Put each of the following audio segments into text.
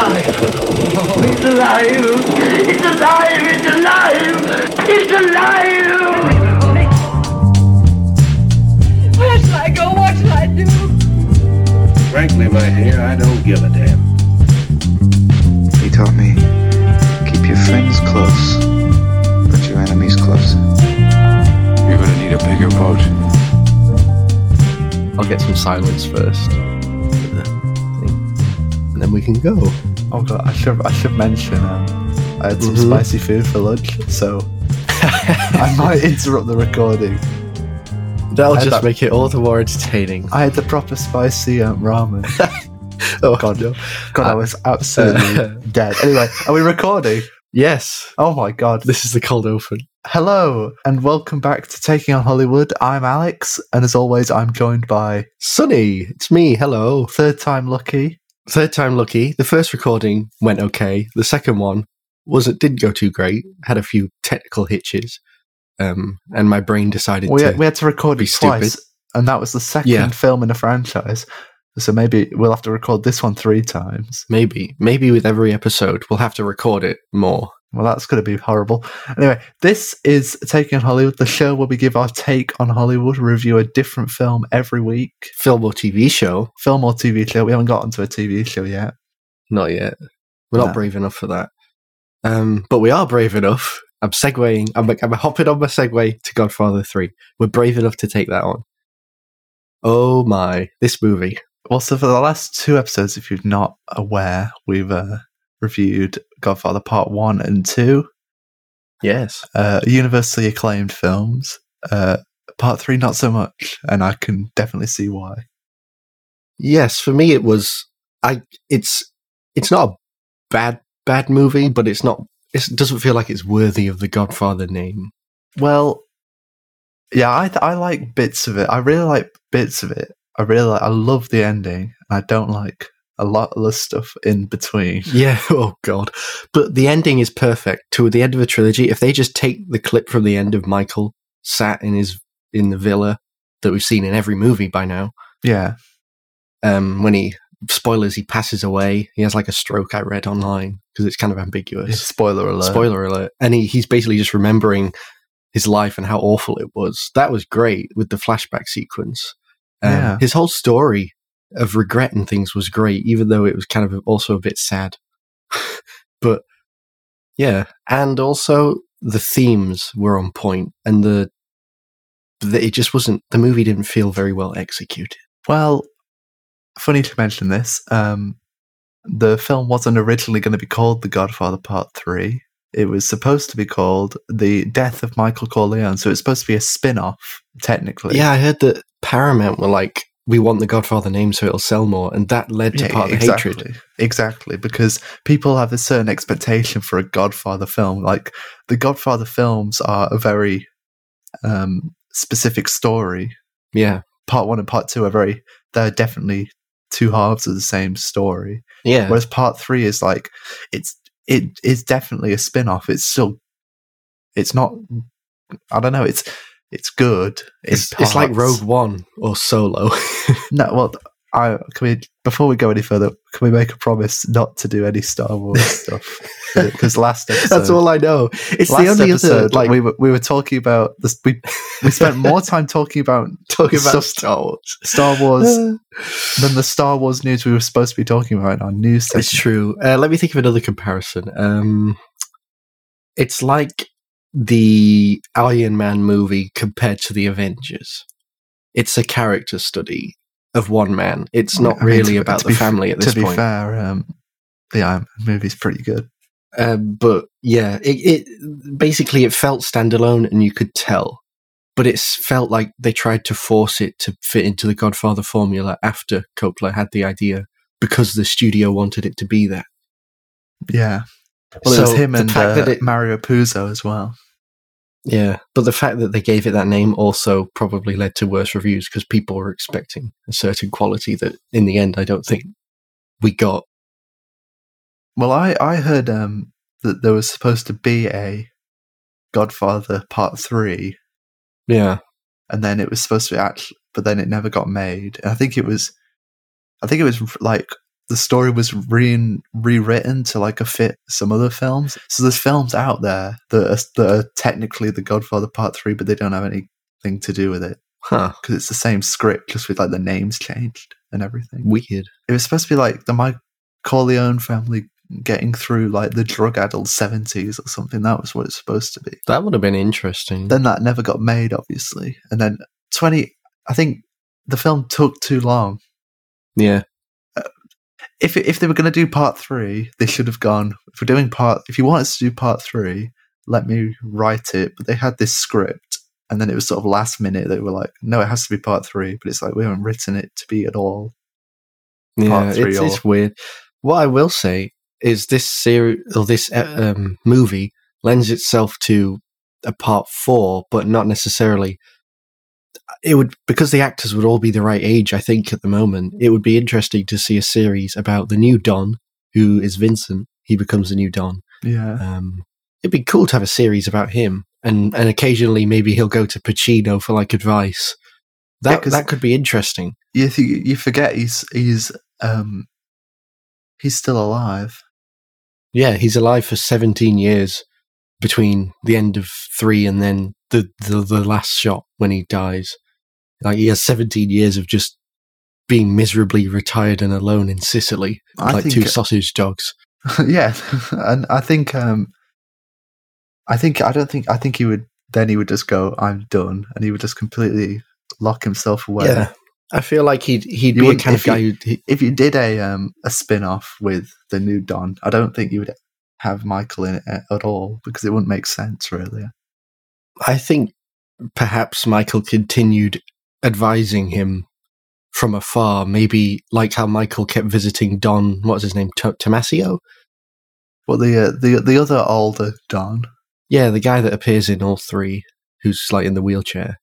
alive. Oh, he's alive. It's alive. It's alive. It's alive. Where shall I go? What shall I do? Frankly, my dear, I don't give a damn. He taught me keep your friends close, but your enemies closer. You're gonna need a bigger boat. I'll get some silence first. for the thing, And then we can go. Oh god, I should I should mention um, I had some Mhm. spicy food for lunch, so I might interrupt the recording. That'll just that- make it all the more entertaining. I had the proper spicy um, ramen. Oh, God, no. God, I Uh, was absolutely dead. Anyway, are we recording? Yes, Oh my god. this is the cold open. Hello and welcome back to Taking on Hollywood. I'm Alex, and as always, I'm joined by Sunny, it's me. Hello. third time lucky. Third time lucky. The first recording went okay. The second one wasn't didn't go too great. Had a few technical hitches, um, and my brain decided We, to. we had to record it twice, stupid. and that was the second Yeah. film in the franchise. So maybe we'll have to record this one three times. maybe, maybe with every episode, we'll have to record it more. Well, that's going to be horrible. Anyway, this is Taking on Hollywood, the show where we give our take on Hollywood, review a different film every week. Film or TV show? Film or TV show. We haven't gotten to a TV show yet. Not yet. We're No. not brave enough for that. Um, but we are brave enough. I'm segueing. I'm, I'm hopping on my segue to Godfather Three. We're brave enough to take that on. Oh my! This movie. Well, so for the last two episodes, if you're not aware, we've uh, reviewed Godfather Part 1 and 2, Yes. uh, universally acclaimed films. Uh, part 3, not so much, and I can definitely see why. Yes. For me, it was. I. It's. It's not a bad bad movie, but it's not. It doesn't feel like it's worthy of the Godfather name. Well, yeah, I, th- I like bits of it. I really like bits of it. I really like, I love the ending. I don't like a lot of stuff in between. Yeah. Oh God. But the ending is perfect. To the end of a trilogy, if they just take the clip from the end of Michael sat in his in the villa that we've seen in every movie by now, Yeah. um, when he spoilers he passes away, he has like a stroke. I read online because it's kind of ambiguous. Spoiler alert. Spoiler alert. And he, he's basically just remembering his life and how awful it was. That was great with the flashback sequence. Um, Yeah. His whole story of regret and things was great, even though it was kind of also a bit sad. but yeah, and also the themes were on point, and the, the it just wasn't the movie didn't feel very well executed. Well, funny to mention this. Um, the film wasn't originally going to be called The Godfather Part 3. It was supposed to be called The Death of Michael Corleone. So it's supposed to be a spin off, technically. Yeah, I heard that Paramount were like, we want the Godfather name so it'll sell more, and that led to Yeah, part of the exactly. hatred. Exactly, because people have a certain expectation for a Godfather film. Like the Godfather films are a very um, specific story. Yeah, Part one and part two are very. They're definitely two halves of the same story. yeah. Whereas part three is like it's it is definitely a spin off. It's still it's not. I don't know. It's it's good. It's, it's like. Rogue One or Solo. No, well, I can we before we go any further, can we make a promise not to do any Star Wars stuff? Because last episode, That's all I know. It's the only episode, other like we were we were talking about this. We we spent more time talking about talking about Star Wars. Star Wars than the Star Wars news we were supposed to be talking about in our news It's true. Uh, let me think of another comparison. Um, it's like the Iron Man movie compared to the Avengers. It's a character study of one man. It's not I mean, really to- about to the be- family at this point. to be point. fair, um, the Iron Man movie's pretty good. Um, but yeah, it, it basically it felt standalone, and you could tell. But it felt like they tried to force it to fit into the Godfather formula after Coppola had the idea because the studio wanted it to be that. Yeah. Well, it was So him the and uh, that it- Mario Puzo as well. Yeah, but the fact that they gave it that name also probably led to worse reviews because people were expecting a certain quality that, in the end, I don't think we got. Well, I I heard um that there was supposed to be a Godfather Part Three, Yeah, and then it was supposed to be actually, but then it never got made. And I think it was, I think it was like the story was re- rewritten to like a fit some other films. So there's films out there that are, that are technically The Godfather Part Three, but they don't have anything to do with it Huh. because it's the same script, just with like the names changed and everything. Weird. It was supposed to be like the Mike Corleone family getting through like the drug-addled seventies or something. That was what it's supposed to be. That would have been interesting. Then that never got made, obviously. And then twenty, I think the film took too long. yeah. If if they were going to do part three, they should have gone. If we're doing part, if you want us to do part three, let me write it. But they had this script, and then it was sort of last minute. They were like, no, it has to be part three. But it's like we haven't written it to be at all. Yeah, Part three it's, or- it's weird. What I will say is this series or this uh, um, movie lends itself to a part four, but not necessarily. It would because the actors would all be the right age. I think at the moment it would be interesting to see a series about the new Don, who is Vincent. He becomes the new Don. Yeah, Um, it'd be cool to have a series about him, and and occasionally maybe he'll go to Pacino for like advice. Yeah, that could be interesting. you you forget he's he's um he's still alive. Yeah, he's alive for 17 years between the end of three and then the, the, the last shot when he dies. Like he has 17 years of just being miserably retired and alone in Sicily, I like think two sausage dogs. yeah, and I think um, I think I don't think I think he would then he would just go I'm done and he would just completely lock himself away. Yeah, I feel like he'd he'd You be a kind of if you- guy who If you did a um a spin off with the new Don, I don't think you would have Michael in it a- at all because it wouldn't make sense really. I think perhaps Michael continued advising him from afar, maybe like how Michael kept visiting Don. what's his name? T- Tomasio. But the uh, the the other older Don Yeah, the guy that appears in all three, who's like in the wheelchair.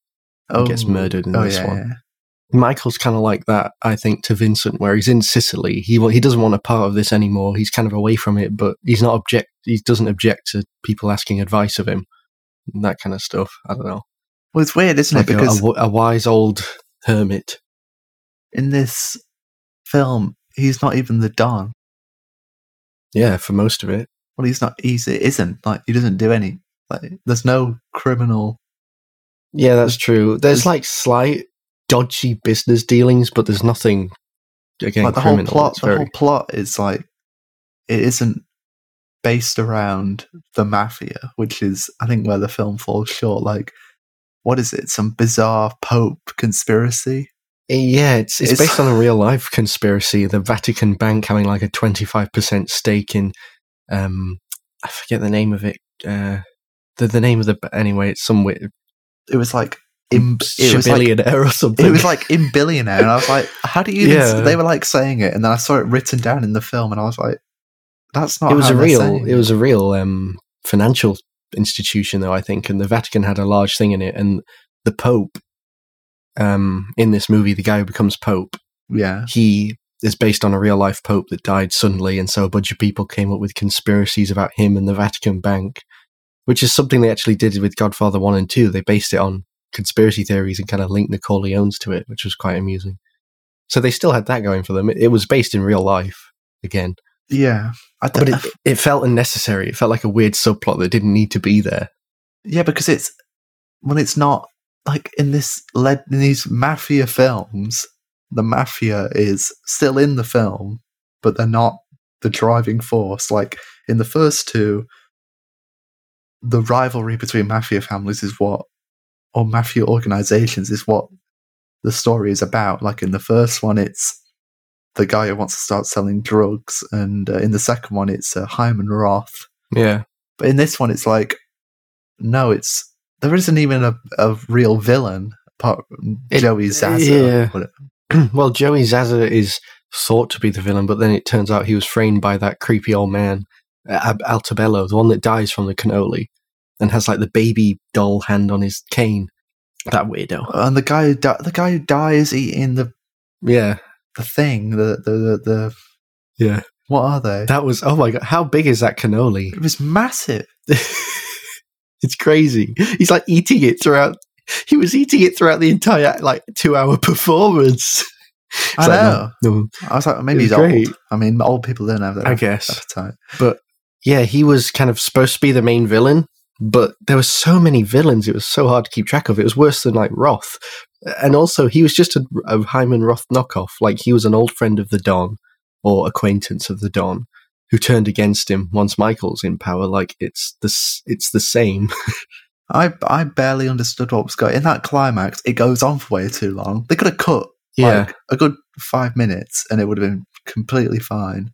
oh, gets murdered in oh, this yeah, one. yeah. Michael's kind of like that, I think, to Vincent, where he's in Sicily. He he doesn't want a part of this anymore. He's kind of away from it, but he's not object. He doesn't object to people asking advice of him, that kind of stuff. I don't know, Well, it's weird, isn't like it? Because a a wise old hermit. in this film, he's not even the Don. Yeah, for most of it. Well, he's not. He's it isn't like he doesn't do any. Like, there's no criminal. Yeah, that's true. There's like slight dodgy business dealings, but there's nothing again like the whole plot. It's The very- whole plot is like it isn't based around the mafia, which is I think where the film falls short. Like, what is it? Some bizarre Pope conspiracy? Yeah, it's, it's It's- based on a real life conspiracy. The Vatican Bank having like a twenty five percent stake in, um, I forget the name of it. Uh, the the name of the anyway, it's some weird It was like in, it was like billionaire or something. it was like in billionaire, and I was like, how do you? Yeah. They were like saying it, and then I saw it written down in the film, and I was like, that's not. it was a real it was a real um financial institution though I think, and the Vatican had a large thing in it, and the Pope, um, in this movie, the guy who becomes Pope, yeah. he is based on a real life pope that died suddenly, and so a bunch of people came up with conspiracies about him and the Vatican Bank, which is something they actually did with Godfather One and Two. They based it on conspiracy theories and kind of linked the Corleones to it, which was quite amusing. So they still had that going for them. It, it was based in real life again, Yeah, I but it, it felt unnecessary. It felt like a weird subplot that didn't need to be there. yeah, because it's when it's not like in this led in these mafia films, the mafia is still in the film, but they're not the driving force. Like in the first two, the rivalry between mafia families is what, or mafia organizations is what the story is about. Like in the first one, it's the guy who wants to start selling drugs, and uh, in the second one, it's uh, Hyman Roth. Yeah, But in this one, it's like, no, it's there isn't even a, a real villain apart from It- Joey Zaza. yeah. Well, Joey Zaza is thought to be the villain, but then it turns out he was framed by that creepy old man, uh, Ab- Altobello, the one that dies from the cannoli and has like the baby doll hand on his cane. That weirdo. And the guy, who di- the guy who dies eating the Yeah, the thing, the the the, the yeah. what are they? That was oh my god, how big is that cannoli? it was massive. it's crazy. He's like eating it throughout. He was eating it throughout the entire like two hour performance. I like, know. no, no. I was like, maybe It he's great. old. I mean, old people don't have that I guess. appetite. But yeah, he was kind of supposed to be the main villain, but there were so many villains, it was so hard to keep track of. It was worse than like Roth. And also, he was just a, a Hyman Roth knockoff. Like, he was an old friend of the Don or acquaintance of the Don who turned against him once Michael's in power. Like, it's the, it's the same. I I barely understood what was going in that climax. It goes on for way too long. They could have cut yeah. like a good five minutes, and it would have been completely fine.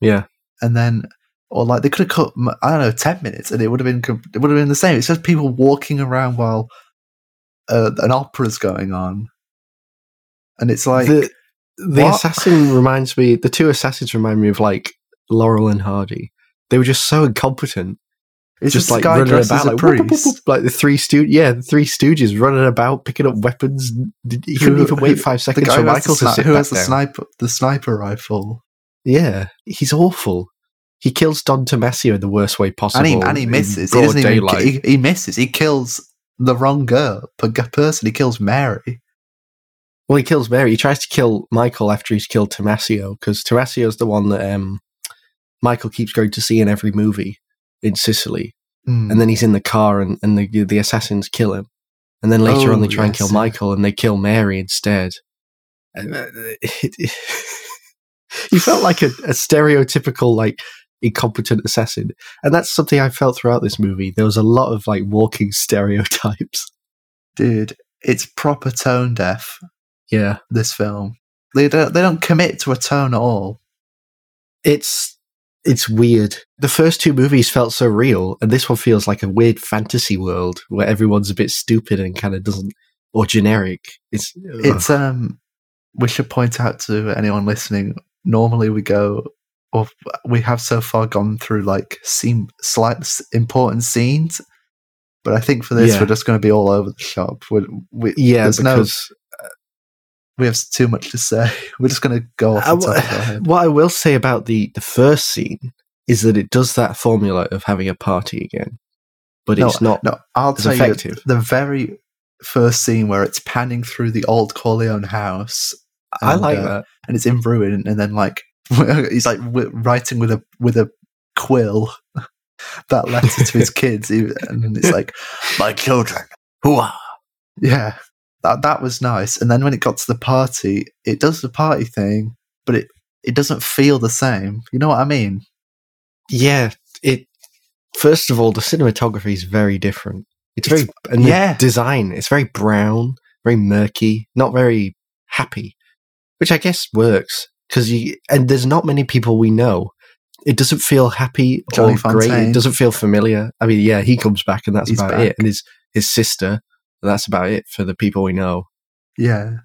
yeah. And then, or like they could have cut I don't know ten minutes, and it would have been it would have been the same. It's just people walking around while uh, an opera's going on, and it's like the the assassin reminds me, the two assassins remind me of like Laurel and Hardy. They were just so incompetent. it's just just, like running about like, whoop, whoop, whoop, like the three stooges. Yeah, the three stooges running about picking up weapons. He couldn't Who- even wait who- five seconds for Michael the, to sit who has the down. sniper the sniper rifle, Yeah, he's awful. He kills Don Tomasio in the worst way possible. and he and he misses. He doesn't even. He, he misses. He kills the wrong girl, per- person. He kills Mary. Well, he kills Mary. He tries to kill Michael after he's killed Tomasio because Tomasio's the one that um, Michael keeps going to see in every movie in Sicily. Mm. And then he's in the car, and, and the the assassins kill him. And then later Oh, on, they try and kill. Michael, and they kill Mary instead. And, uh, felt like a, a stereotypical like incompetent assassin, and that's something I felt throughout this movie. There was a lot of like walking stereotypes. dude, it's proper tone deaf. Yeah, This film, they don't they don't commit to a tone at all. it's it's weird. The first two movies felt so real, and this one feels like a weird fantasy world where everyone's a bit stupid and kind of doesn't or generic. It's It's um, we should point out to anyone listening. Normally, we go, or we have so far gone through like seem slight important scenes, but I think for this Yeah. we're just going to be all over the shop. We, we, yeah there's no, because we have too much to say. We're just going to go off I top of what I will say about the the first scene is that it does that formula of having a party again, but No, it's not. No, I'll tell effective. you the very first scene where it's panning through the old Corleone house. I like uh, that. and it's in ruin, and then like he's like writing with a with a quill that letter to his kids, and it's like my children, hooah! Yeah, that that was nice. And then when it got to the party, it does the party thing, but it it doesn't feel the same. You know what I mean? Yeah, it. First of all, the cinematography is very different. It's, It's- very and the yeah. design. It's very brown, very murky, not very happy, which I guess works because you and there's not many people we know. It doesn't feel happy Johnny or great. It doesn't feel familiar. I mean, yeah, he comes back and that's He's about back. it. And his his sister, that's about it for the people we know. Yeah.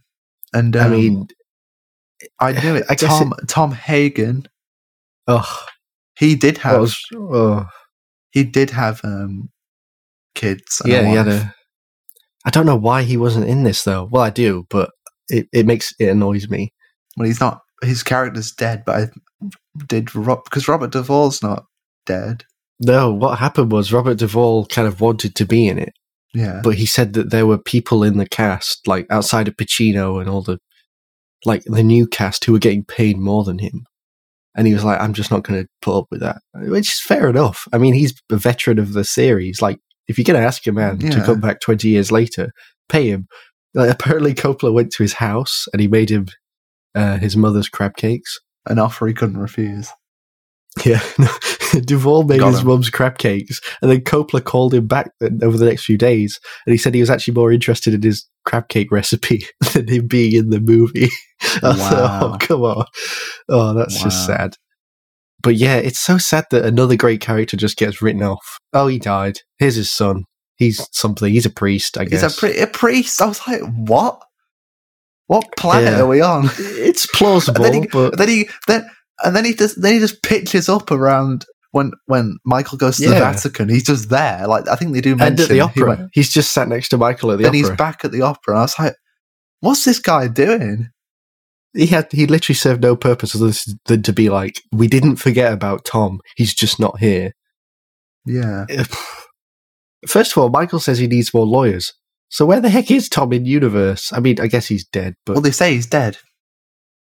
And I um, mean, I knew it. I guess Tom Tom Hagen, oh, he did have was oh. he did have um kids. yeah, he had a. I don't know why he wasn't in this though. Well, I do, but it, it makes it annoys me. Well, he's not. His character's dead, but I did Rob because Robert Duvall's not dead. No, what happened was Robert Duvall kind of wanted to be in it, Yeah, but he said that there were people in the cast, like outside of Pacino and all the, like the new cast, who were getting paid more than him. And he was like, "I'm just not going to put up with that," which is fair enough. I mean, he's a veteran of the series. Like, if you're going to ask a man to come back 20 years later, pay him. Like, apparently, Coppola went to his house and he made him uh, his mother's crab cakes. an offer he couldn't refuse. Yeah, Duvall made Got his him. mum's crab cakes, and then Coppola called him back over the next few days, and he said he was actually more interested in his crab cake recipe than him being in the movie. I thought, Wow. oh, come on! Oh, that's just sad. But yeah, it's so sad that another great character just gets written off. Oh, he died. Here's his son. He's something. He's a priest, I He's guess. a, pri- a priest. I was like, what? What planet Yeah. are we on? it's plausible, and then he, but then he then and then he just then he just pitches up around when when Michael goes to the Vatican. He's just there. Like I think they do and mention at the he opera, went- he's just sat next to Michael at the opera. And he's back at the opera. And I was like, what's this guy doing? he had he literally served no purpose other than to be like, we didn't forget about Tom. He's just not here. Yeah. First of all, Michael says he needs more lawyers. So where the heck is Tom in universe? I mean, I guess he's dead, but Well, they say he's dead.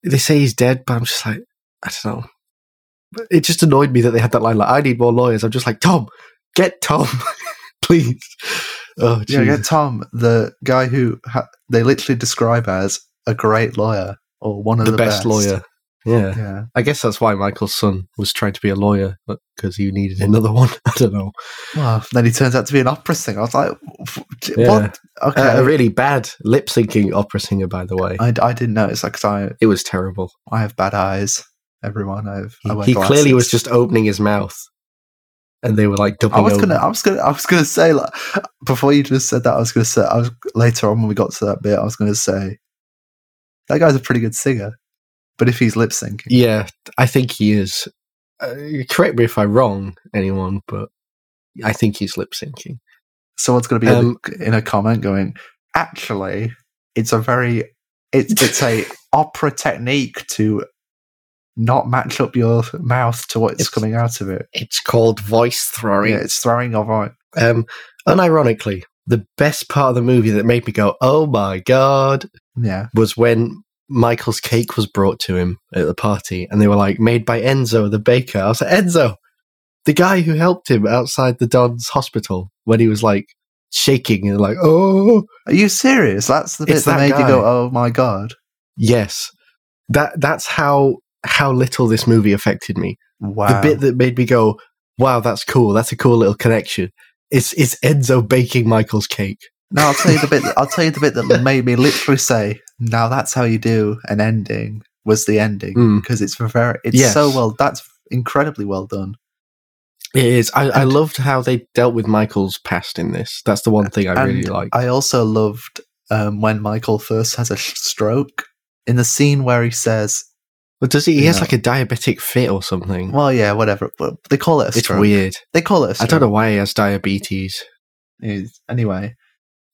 they say he's dead, but I'm just like, I don't know. It just annoyed me that they had that line like, "I need more lawyers." I'm just like, Tom, get Tom, please. Oh, Yeah, get Tom, the guy who ha- they literally describe as a great lawyer or one of the, the, best, lawyer. Yeah. Yeah. I guess that's why Michael's son was trying to be a lawyer, because he needed another one. I don't know. Well, then he turns out to be an opera singer. I was like, what? Yeah. Okay. Uh, a really bad lip syncing opera singer, by the way. I, I didn't notice that because I, It was terrible. I have bad eyes. Everyone, I've I He, clearly was just opening his mouth, and they were like I was over. gonna, I was gonna, I was gonna say like before you just said that, I was gonna say, I was later on when we got to that bit, I was gonna say that guy's a pretty good singer, but if he's lip syncing, Yeah, I think he is. Uh, correct me if I'm wrong, anyone, but I think he's lip syncing. someone's gonna be Um, in, a, in a comment going, actually, it's a very, it's it's a opera technique to not match up your mouth to what's It's- coming out of it. It's called voice throwing. Yeah, it's throwing of art. Um, unironically, the best part of the movie that made me go, "Oh my god," Yeah, was when Michael's cake was brought to him at the party, and they were like, "Made by Enzo, the baker." I was like, "Enzo, the guy who helped him outside the Don's hospital when he was like shaking and like, oh, are you serious? That's the bit that, that made you go, oh my god! yes." That that's how how little this movie affected me. Wow. The bit that made me go, "Wow, that's cool. That's a cool little connection." It's it's Enzo baking Michael's cake. No, I'll tell you the bit. I'll tell you the bit that made me literally say, "Now that's how you do an ending." Was the ending Mm. because it's very, it's Yes. so well. That's incredibly well done. It is. I, I loved how they dealt with Michael's past in this. That's the one thing I really And liked. I also loved um, when Michael first has a stroke in the scene where he says, But does he? He has Yeah. like a diabetic fit or something. "Well, yeah, whatever." But they call it a it's weird. They call it a I stroke. I don't know why he has diabetes. Is- Anyway,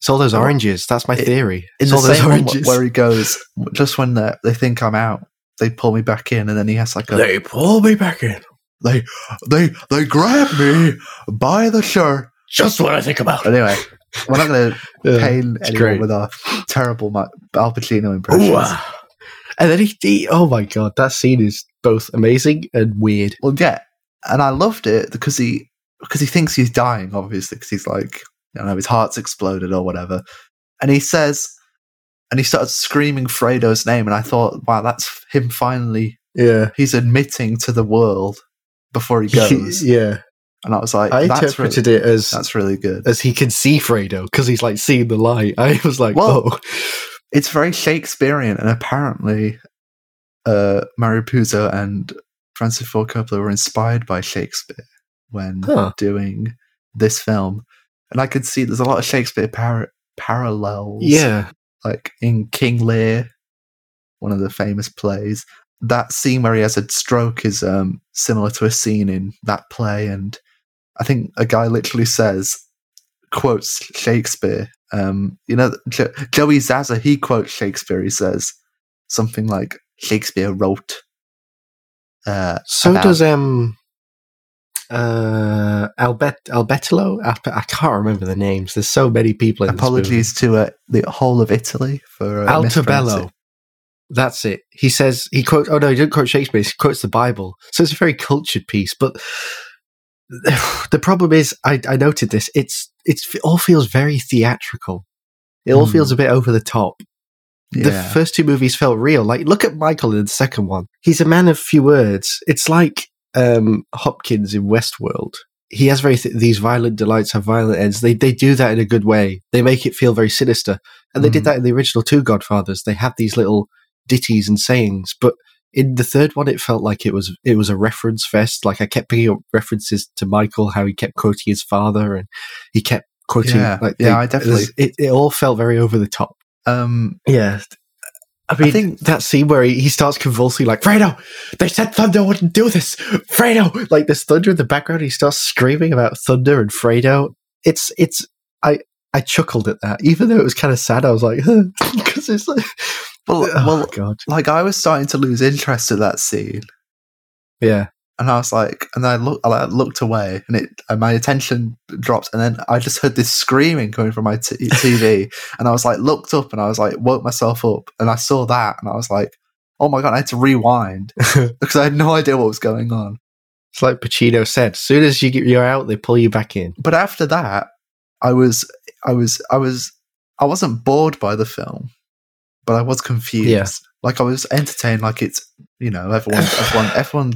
It's all those Oh. oranges. That's my theory. in It's the all those oranges. where he goes, just when they they think I'm out, they pull me back in, and then he has like a they pull me back in. they they they grab me by the shirt. Just what I think about. Anyway, we're not going to Yeah, pain anyone great. with our terrible Ma- Al Pacino impressions. Ooh, ah. And then he, he, oh my god, that scene is both amazing and weird. Well, yeah, and I loved it because he because he thinks he's dying, obviously, because he's like, I don't know, his heart's exploded or whatever, and he says, and he starts screaming Fredo's name, and I thought, wow, that's him finally. Yeah, He's admitting to the world before he goes, yeah. and I was like, I that's interpreted really, it as that's really good. as he can see Fredo because he's like seeing the light. I was like, Well, oh, it's very Shakespearean, and apparently, uh, Mario Puzo and Francis Ford Coppola were inspired by Shakespeare when Huh. doing this film, and I could see there's a lot of Shakespeare par- parallels. yeah, like in King Lear, one of the famous plays. That scene where he has a stroke is um, similar to a scene in that play, and I think a guy literally says, quotes Shakespeare. Um, you know, jo- Joey Zaza, he quotes Shakespeare. He says something like Shakespeare wrote. Uh, So about- does um uh Albert? Albe- I can't remember the names. There's so many people in apologies to uh, the whole of Italy for uh, Altobello. That's it. He says he quotes. Oh no, he didn't quote Shakespeare. He quotes the Bible. So it's a very cultured piece. But the problem is, I, I noted this. It's it's it all feels very theatrical. It all Hmm. feels a bit over the top. The first two movies felt real. Like look at Michael in the second one. He's a man of few words. It's like um, Hopkins in Westworld. He has very th- these violent delights have violent ends. They they do that in a good way. They make it feel very sinister, and they did Mhm. that in the original two Godfathers. They had these little ditties and sayings, but in the third one, it felt like it was it was a reference fest. Like I kept picking up references to Michael, how he kept quoting his father, and he kept quoting. Yeah. like Yeah, I definitely- It, it all felt very over the top. Um, Yeah. I mean, think- that scene where he, he starts convulsing, like, Fredo, they said Thunder wouldn't do this. Fredo! Like, there's thunder in the background. He starts screaming about Thunder and Fredo. It's, it's, I, I chuckled at that. Even though it was kind of sad, I was like, because it's like, well, oh, well, God. like I was starting to lose interest in that scene. Yeah. And I was like, and then I looked, I looked away, and it, and my attention dropped, and then I just heard this screaming coming from my t- TV, and I was like, looked up, and I was like, woke myself up, and I saw that, and I was like, oh my god, I had to rewind because I had no idea what was going on. It's like Pacino said: as soon as you get you're out, they pull you back in. But after that, I was, I was, I was, I wasn't bored by the film, but I was confused. Yeah. Like I was entertained. Like it's, you know, everyone, everyone, everyone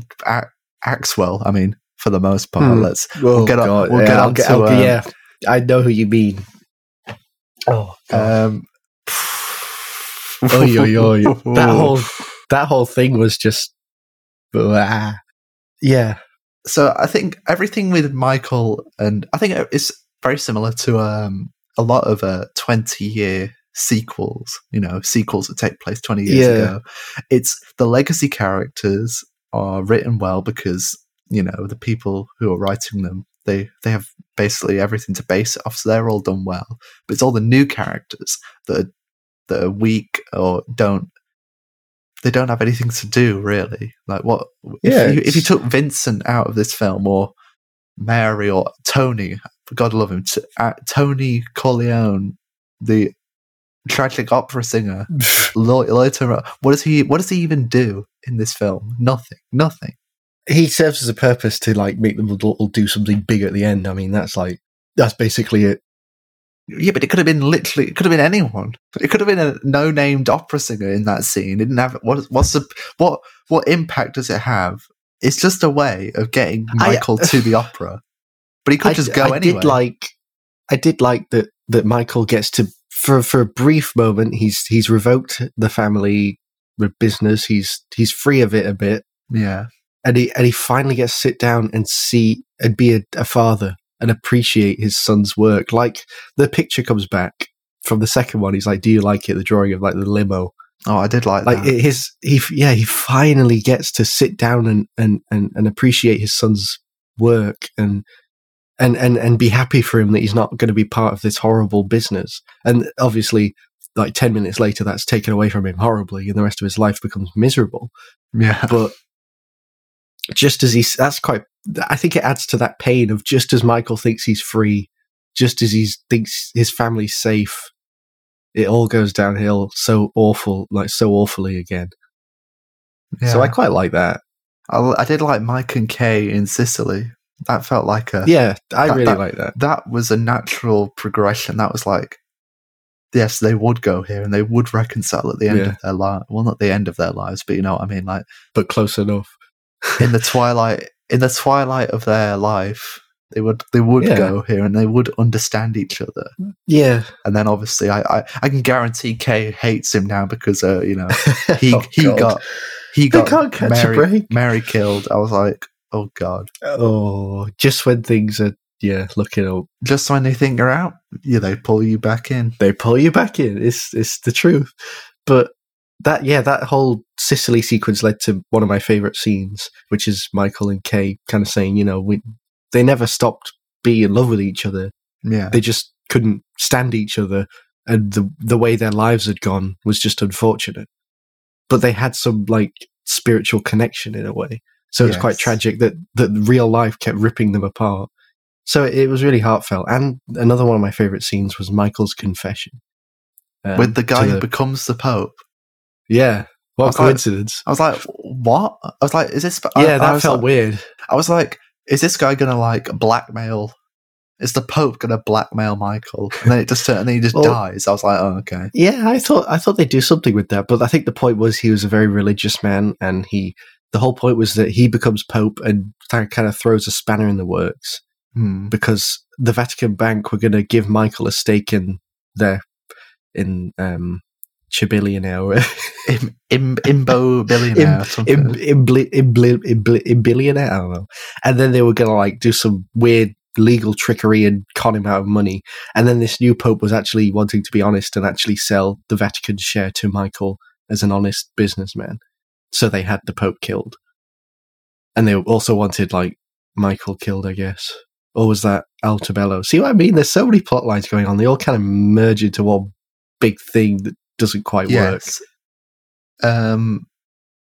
acts well. I mean, for the most part. Hmm. Let's we'll get on. We'll yeah, get on get- to. Um, yeah, I know who you mean. Oh, Um, Oy, oy, oy. that whole that whole thing was just, ah. yeah, so I think everything with Michael and I think it's very similar to um, a lot of uh, twenty year sequels. You know, sequels that take place twenty years Yeah. ago. It's the legacy characters are written well because you know the people who are writing them they they have basically everything to base it off, so they're all done well. But it's all the new characters that are, that are weak or don't. They don't have anything to do really. Like what? Yeah, if you, if you took Vincent out of this film, or Mary, or Tony, God love him, t- uh, Tony Corleone, the tragic opera singer, Turner, what does he? What does he even do in this film? Nothing. Nothing. he serves as a purpose to like make them do something big at the end. I mean, that's like that's basically it. Yeah, but it could have been literally. It could have been anyone. It could have been a no-named opera singer in that scene. It didn't have what? What's the what? What impact does it have? It's just a way of getting I- Michael to the opera, but he could I, just go I anyway. did like, I did like that that Michael gets to for for a brief moment. He's he's revoked the family business. He's he's free of it a bit, yeah, and he and he finally gets to sit down and see and be a, a father and appreciate his son's work. Like the picture comes back from the second one. He's like, "Do you like it?" The drawing of like the limo. oh, I did like, Like that. his he yeah he finally gets to sit down and and and, and appreciate his son's work and. And, and and be happy for him that he's not going to be part of this horrible business. And obviously, like ten minutes later, that's taken away from him horribly, and the rest of his life becomes miserable yeah, but just as he's that's quite i think it adds to that pain of just as michael thinks he's free just as he thinks his family's safe it all goes downhill so awful like so awfully again Yeah. so i quite like that I, I did like Mike and Kay in Sicily. That felt like a yeah i That- really that- like that that was a natural progression. That was like, yes, they would go here and they would reconcile at the end Yeah. of their life. Well, not the end of their lives, but you know what I mean. Like but close enough in the twilight, in the twilight of their life, they would they would Yeah. go here and they would understand each other. yeah And then obviously, I I, I can guarantee Kay hates him now because uh, you know he Oh, he God. got he got can't catch a Mary. Mary killed. I was like, oh god. Oh. oh just when things are yeah looking up Just when they think you're out, yeah, they pull you back in. they pull you back in. It's it's the truth. But that yeah, that whole Sicily sequence led to one of my favorite scenes, which is Michael and Kay kind of saying, you know, we they never stopped being in love with each other. Yeah, They just couldn't stand each other, and the the way their lives had gone was just unfortunate. But they had some like spiritual connection in a way. So it's quite Yes. tragic that that real life kept ripping them apart. So it was really heartfelt. And another one of my favorite scenes was Michael's confession. Um, with the guy to who becomes the Pope. yeah. What was like- coincidence? I was like, what? I was like, is this? I- yeah, that felt like- weird. I was like, is this guy gonna like blackmail? Is the Pope gonna blackmail Michael? And then it just and then he just Well- dies. I was like, oh okay. Yeah, I thought I thought they'd do something with that, but I think the point was he was a very religious man, and he the whole point was that he becomes pope and that kind of throws a spanner in the works Hmm. because the Vatican Bank were going to give Michael a stake in their in um Chibillionaire or Im, im, imbo billionaire in billionaire. I don't know. And then they were going to like do some weird legal trickery and con him out of money. And then this new pope was actually wanting to be honest and actually sell the Vatican share to Michael as an honest businessman. So they had the pope killed. And they also wanted like Michael killed, I guess. Or was that Altobello? See what I mean? There's so many plot lines going on. They all kind of merge into one big thing that doesn't quite work. Um.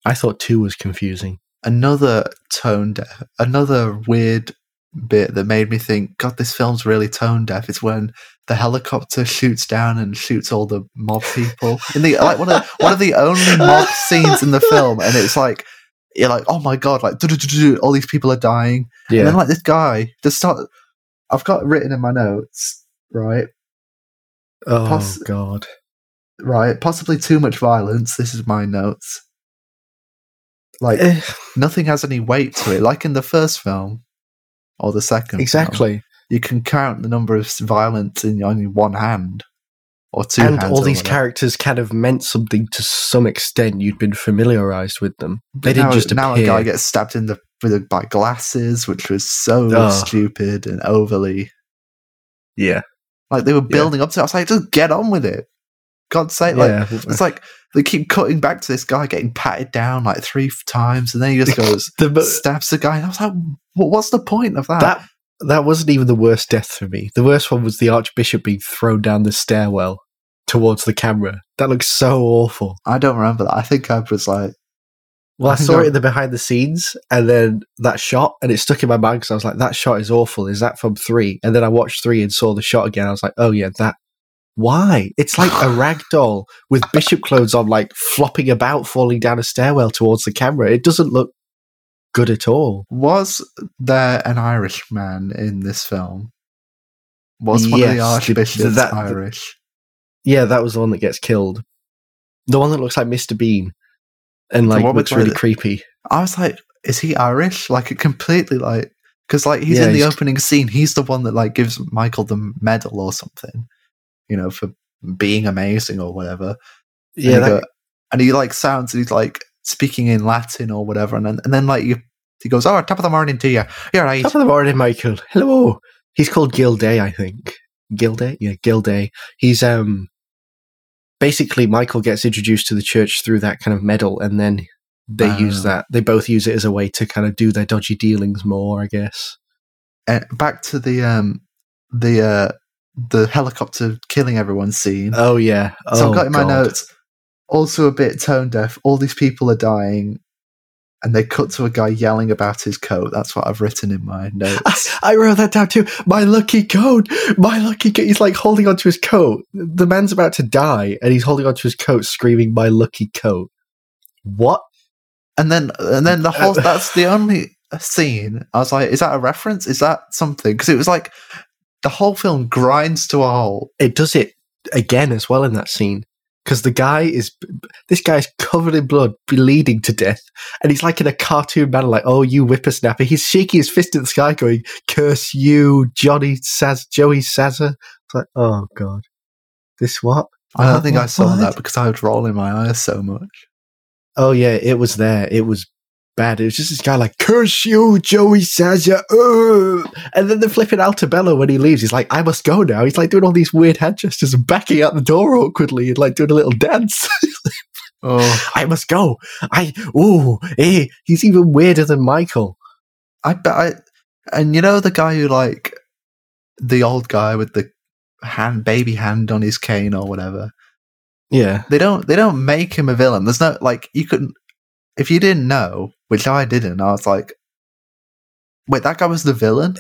I thought two was confusing. another tone deaf, another weird bit that made me think, God, this film's really tone deaf. Is when the helicopter shoots down and shoots all the mob people in the like one of the, one of the only mob scenes in the film, and it's like you're like, oh my god, like all these people are dying, and then like this guy just start. I've got written in my notes, right, Oh poss- god. right, possibly too much violence. This is my notes. Like Eh, nothing has any weight to it, like in the first film or the second. film. You can count the number of violence in on your one hand or two and all these characters kind of meant something to some extent. You'd been familiarized with them. They now, didn't just now appear. a guy gets stabbed in the with by glasses, which was so Oh. stupid and overly yeah, like they were building up to. it. I was like, just get on with it. God's sake, like yeah. it's like they keep cutting back to this guy getting patted down like three times, and then he just goes The- stabs the guy. And I was like, what, what's the point of that? that that wasn't even the worst death for me. The worst one was the archbishop being thrown down the stairwell towards the camera. That looks so awful. I don't remember that. I think I was like, Well, I I saw I- it in the behind the scenes, and then that shot, and it stuck in my mind because I was like, "That shot is awful." Is that from three? And then I watched three and saw the shot again. I was like, "Oh yeah, that." Why? It's like a rag doll with bishop clothes on, like flopping about, falling down a stairwell towards the camera. It doesn't look good at all. was there an Irish man in this film? Was one of the Yes, archbishops that- Irish? Yeah, that was the one that gets killed. The one that looks like Mr. Bean, and like looks really the- creepy. I was like, is he Irish? Like, it completely like because like he's Yeah, in the he's- opening scene. He's the one that like gives Michael the medal or something, you know, for being amazing or whatever. Yeah, and, that, go- and he like sounds and he's like speaking in Latin or whatever, and then and then like you, he goes, "Oh, top of the morning to you. You're right." Top of the morning, Michael. Hello. He's called Gilday, I think. Gilday? Yeah, Gilday. He's um basically Michael gets introduced to the church through that kind of medal and then they use Ah. that they both use it as a way to kind of do their dodgy dealings more, I guess. And back to the um the uh the helicopter killing everyone scene. Oh yeah. so oh, I've got in my God. notes also a bit tone deaf. All these people are dying, and they cut to a guy yelling about his coat. That's what I've written in my notes. I wrote that down too. My lucky coat. My lucky coat. He's like holding onto his coat. The man's about to die, and he's holding onto his coat, screaming, "My lucky coat." What? and then and then the whole that's the only scene. I was like, is that a reference? Is that something? Because it was like the whole film grinds to a halt. it does it again as well in that scene because the guy is this guy's covered in blood, bleeding to death, and he's like in a cartoon manner, like "Oh, you whippersnapper!" He's shaking his fist at the sky, going "Curse you, Johnny Saz, Joey Zaza." It's like, oh god, this what? I don't Uh, think I saw what? that because I was rolling my eyes so much. Oh yeah, it was there. It was bad. It was just this guy like "Curse you, Joey Zaza," uh!" and then the flipping Altabella when he leaves, he's like, "I must go now." He's like doing all these weird hand gestures and backing out the door awkwardly and like doing a little dance. Oh, I must go. I oh, eh, he's even weirder than Michael. I bet. I, and you know the guy who like the old guy with the hand, baby hand on his cane or whatever. Yeah, They don't. They don't make him a villain. There's no like you couldn't. If you didn't know, which I didn't, I was like, wait, that guy was the villain.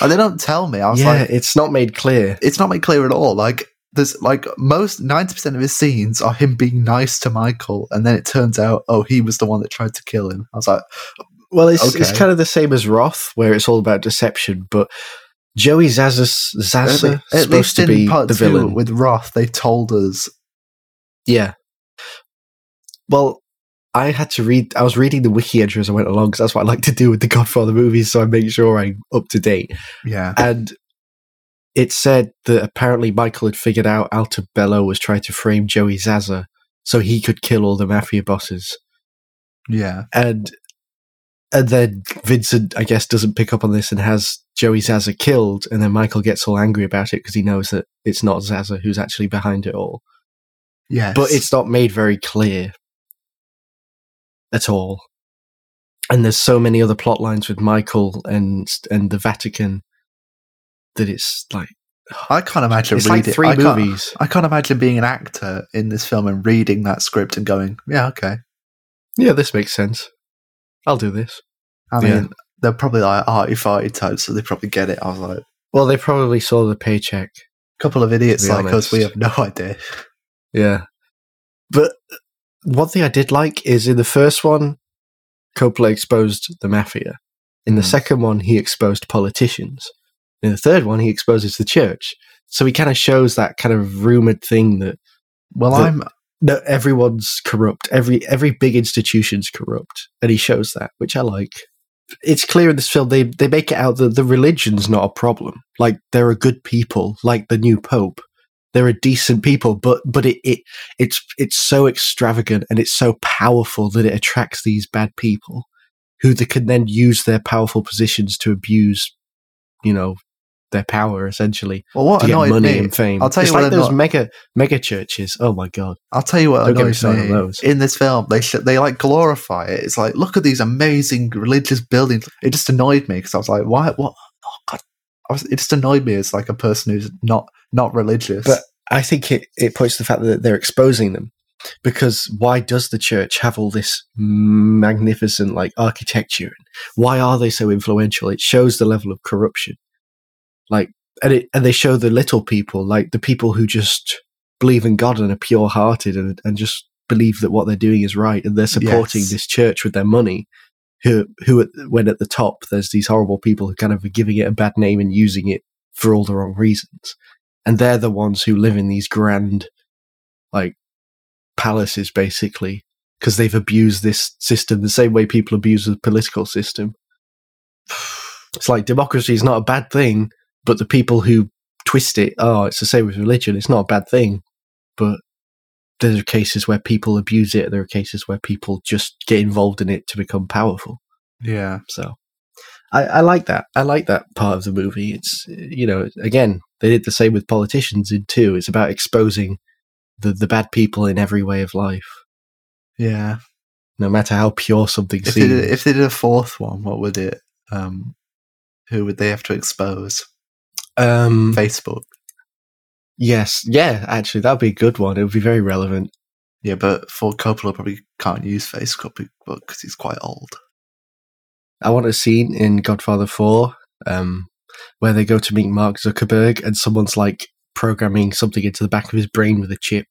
And they don't tell me. I was yeah, like, it's not made clear. it's not made clear at all. Like there's like most ninety percent of his scenes are him being nice to Michael, and then it turns out, oh, he was the one that tried to kill him. I was like, Well, it's it's kind of the same as Roth, where it's all about deception. But Joey at, at supposed least to be part the villain. with Roth, they told us. Yeah. Well, I had to read. I was reading the wiki entry as I went along because that's what I like to do with the Godfather movies, so I make sure I'm up to date. Yeah, And it said that apparently Michael had figured out Altabello was trying to frame Joey Zaza so he could kill all the mafia bosses. yeah, And and then Vincent, I guess, doesn't pick up on this and has Joey Zaza killed, and then Michael gets all angry about it because he knows that it's not Zaza who's actually behind it all. yes. but it's not made very clear at all. And there's so many other plot lines with Michael and and the Vatican that it's like I can't imagine it's like three I can't- movies. I can't imagine being an actor in this film and reading that script and going, yeah, okay. Yeah, this makes sense. I'll do this. I mean, Yeah. they're probably like arty farty types, so they probably get it. I was like, Well, they probably saw the paycheck. A couple of idiots like us, we have no idea. Yeah. But one thing I did like is in the first one, Coppola exposed the mafia. In the Mm. second one, he exposed politicians. In the third one, he exposes the church. So he kind of shows that kind of rumored thing that Well, The- I'm no, everyone's corrupt. Every every big institution's corrupt, and he shows that, which I like. It's clear in this film they they make it out that the religion's not a problem. Like there are good people, like the new pope. There are decent people, but but it, it it's it's so extravagant and it's so powerful that it attracts these bad people, who they can then use their powerful positions to abuse, you know, their power essentially well. What to get money me? and fame. I'll tell it's you what like those mega mega churches. Oh my god. I'll tell you what me annoys me. those. In this film, they sh- they like glorify it. It's like, look at these amazing religious buildings. It just annoyed me because I was like, why? What? God! I was, it just annoyed me as like a person who's not not religious. But I think it, it points to the fact that they're exposing them. Because why does the church have all this magnificent like architecture? Why are they so influential? It shows the level of corruption. Like and it and they show the little people, like the people who just believe in God and are pure hearted and, and just believe that what they're doing is right and they're supporting Yes. this church with their money. Who who when at the top there's these horrible people who kind of are giving it a bad name and using it for all the wrong reasons. And they're the ones who live in these grand like palaces basically because they've abused this system the same way people abuse the political system. It's like democracy is not a bad thing but the people who twist it oh it's the same with religion it's not a bad thing. But there are cases where people abuse it there are cases where people just get involved in it to become powerful yeah, so I, I like that. I like that part of the movie. It's you know, again, they did the same with politicians in two. It's about exposing the the bad people in every way of life, yeah. no matter how pure something If they, did, seems. if they did a fourth one, what would it? Um, who would they have to expose? um, Facebook. Yes, yeah, actually, that'd be a good one. It would be very relevant. Yeah, but for Coppola probably can't use face Facebook because he's quite old. I want a scene in Godfather Four, um, where they go to meet Mark Zuckerberg, and someone's like programming something into the back of his brain with a chip.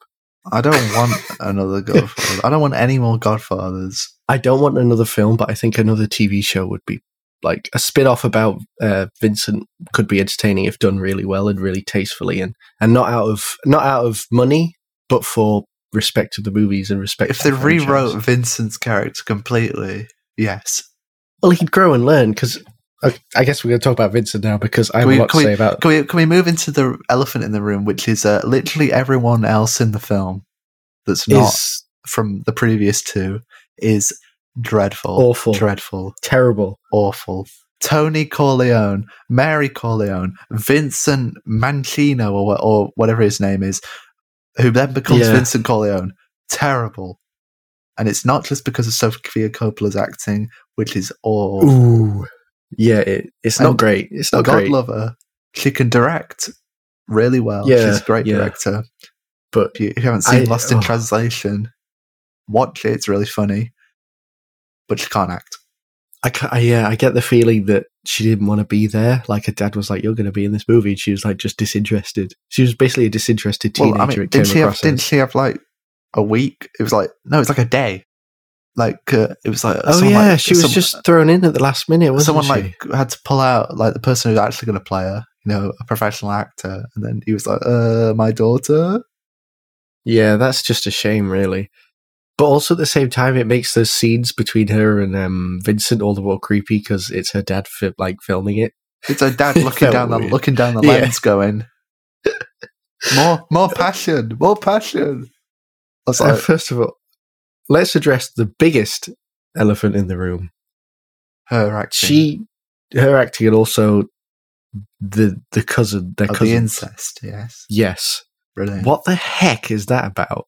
I don't want another Godfather. I don't want any more Godfathers. I don't want another film, but I think another TV show would be like a spin off about uh, Vincent could be entertaining if done really well and really tastefully and, and not out of not out of money, but for respect to the movies and respect If they franchise. rewrote Vincent's character completely, yes. well, he'd grow and learn because I guess we're going to talk about Vincent now because I have we- a lot to we- say about. Can we, can we move into the elephant in the room, which is uh, literally everyone else in the film that's not Is from the previous two is dreadful. Awful. Dreadful. terrible. Awful. Tony Corleone, Mary Corleone, Vincent Mancino, or, or whatever his name is, who then becomes Yeah. Vincent Corleone. Terrible. And it's not just because of Sofia Coppola's acting, which is awful. Ooh, yeah, it, it's not And great. It's not God great. love her. She can direct really well. Yeah, She's a great yeah. director. But If you, haven't seen I- Lost in oh. Translation, watch it. It's really funny. But she can't act. I, I yeah, I get the feeling that she didn't want to be there. Like her dad was like, "You're going to be in this movie," and she was like just disinterested. She was basically a disinterested teenager. Well, I mean, didn't she have? Didn't she have like a week? It was like no, it's like a day. Like uh, it was like Oh yeah, like, she was some- just thrown in at the last minute, wasn't someone she? like had to pull out like the person who's actually going to play her. You know, a professional actor, and then he was like, "Uh, my daughter." yeah, that's just a shame, really. But also at the same time, it makes those scenes between her and um, Vincent all the more creepy because it's her dad fi- like filming it. It's her dad looking down the weird. looking down the Yeah. lens, going, "More, more passion, more passion." Was like, first of all, let's address the biggest elephant in the room. her acting, She, her acting, and also the the cousin, their the cousin. incest. Yes, Yes. brilliant. What the heck is that about?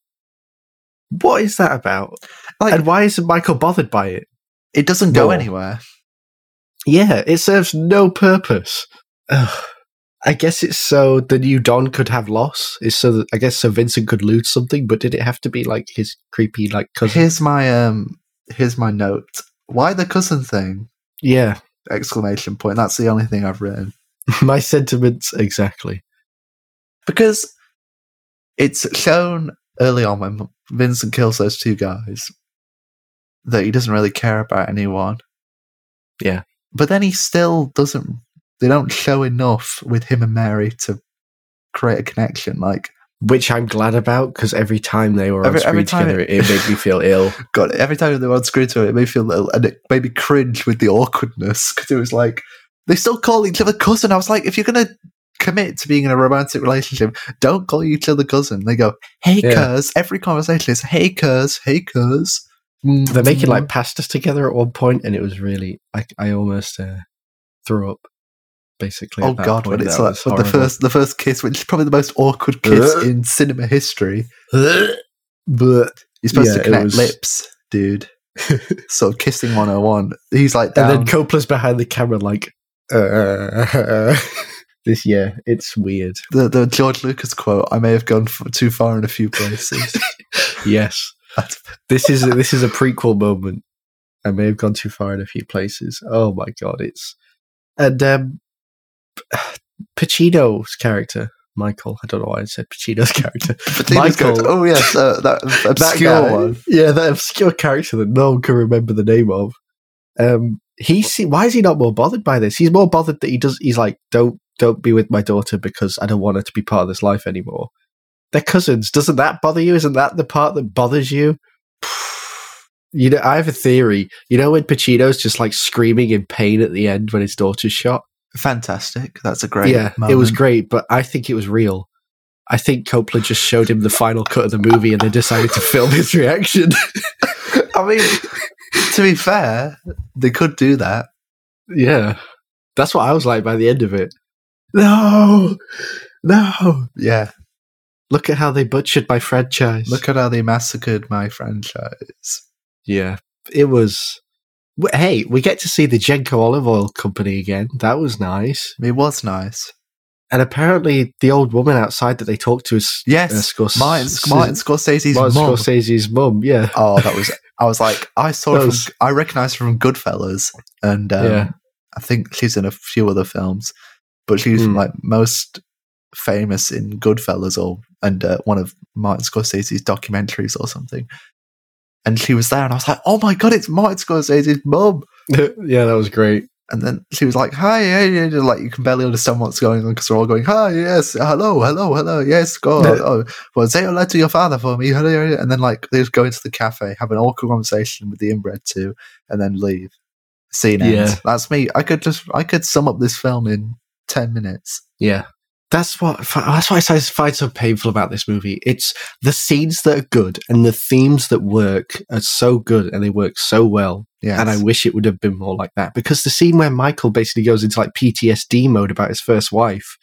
What is that about? Like, and why isn't Michael bothered by it? it doesn't go More. anywhere. Yeah, it serves no purpose. Ugh. I guess it's so the new Don could have loss. Is so that I guess so Vincent could lose something, but did it have to be like his creepy like cousin? Here's my um. Here's my note why the cousin thing? Yeah, Exclamation point. That's the only thing I've written. my sentiments exactly. because it's shown early on when Vincent kills those two guys that he doesn't really care about anyone. Yeah. But then he still doesn't, they don't show enough with him and Mary to create a connection. Like, Which I'm glad about because every time they were on screen together, it- it, made me feel ill. God, every time they were on screen together, it, it made me feel ill, and it made me cringe with the awkwardness because it was like, they still call each other cousin. I was like, if you're going to commit to being in a romantic relationship, don't call each other cousin. They go, hey, Yeah. cuz. Every conversation is, hey, cuz, hey, cuz. They're making Mm. like pastas together at one point, and it was really like I almost uh, threw up. Basically, Oh god, point. when it's like the first the first kiss, which is probably the most awkward kiss Uh. in cinema history. but You're supposed Yeah, to connect was- lips, dude. sort of kissing 101. He's like and then Coppola's behind the camera, like uh, this. year. it's weird. the, the George Lucas quote, I may have gone f- too far in a few places. Yes, this is a, this is a prequel moment. I may have gone too far in a few places. Oh my god, it's and um, Pacino's character, Michael. I don't know why I said Pacino's character. Pacino's Michael- going, oh yes, uh, that that obscure guy, one. yeah, that obscure character that no one can remember the name of. Um, he see, why is he not more bothered by this? He's more bothered that he does. He's like, don't don't be with my daughter because I don't want her to be part of this life anymore. They're cousins. Doesn't that bother you? Isn't that the part that bothers you? You know, I have a theory. You know, when Pacino's just like screaming in pain at the end when his daughter's shot. Fantastic. That's a great yeah, moment. it was great, but I think it was real. I think Coppola just showed him the final cut of the movie and they decided to film his reaction. I mean, to be fair, they could do that. Yeah. That's what I was like by the end of it. No. No. Yeah. Look at how they butchered my franchise. Look at how they massacred my franchise. yeah. It was Hey, we get to see the Genco olive oil company again. That was nice. It was nice. And apparently the old woman outside that they talked to is Yes, uh, Scors- Martin, Martin Scorsese's Martin mum. Scorsese's mum, yeah. Oh, that was. I was like, I saw was- from. I recognised her from Goodfellas, and um, Yeah. I think she's in a few other films, but she's Hmm. like most famous in Goodfellas or and uh, one of Martin Scorsese's documentaries or something. And she was there, and I was like, "Oh my god, it's Martin Scorsese's mum!" yeah, that was great. And then she was like, "Hi, yeah, yeah," yeah," like you can barely understand what's going on because they're all going, "Hi, yes, hello, hello, hello, yes, go, oh, well, say hello to your father for me," hello, hello," and then like they just go into the cafe, have an awkward conversation with the inbred two, and then leave. Scene ends. Yeah. That's me. I could just, I could sum up this film in ten minutes. Yeah. That's what that's why I find so painful about this movie. It's the scenes that are good and the themes that work are so good and they work so well. Yeah, And I wish it would have been more like that because the scene where Michael basically goes into like PTSD mode about his first wife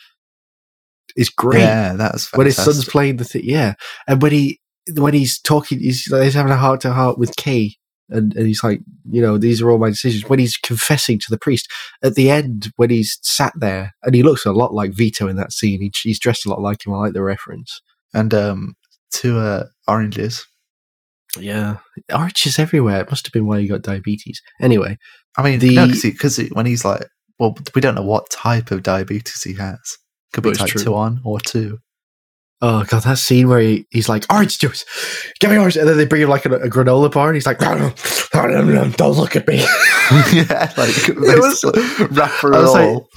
is great. yeah, that's when his son's playing the thing, yeah, and when he when he's talking, he's, he's having a heart to heart with Kay, and, and he's like, you know, these are all my decisions. When he's confessing to the priest at the end, when he's sat there, and he looks a lot like Vito in that scene. He, he's dressed a lot like him. I like the reference. and um, two uh, oranges. Yeah, oranges everywhere. It must have been why he got diabetes. Anyway, I mean, The- no, because when he's like, well, we don't know what type of diabetes he has. Could be type true. two on or two. Oh god, that scene where he, he's like, orange juice, give me orange, and then they bring him like a, a granola bar, and he's like, don't look at me. yeah, like was- rapper I was like- all.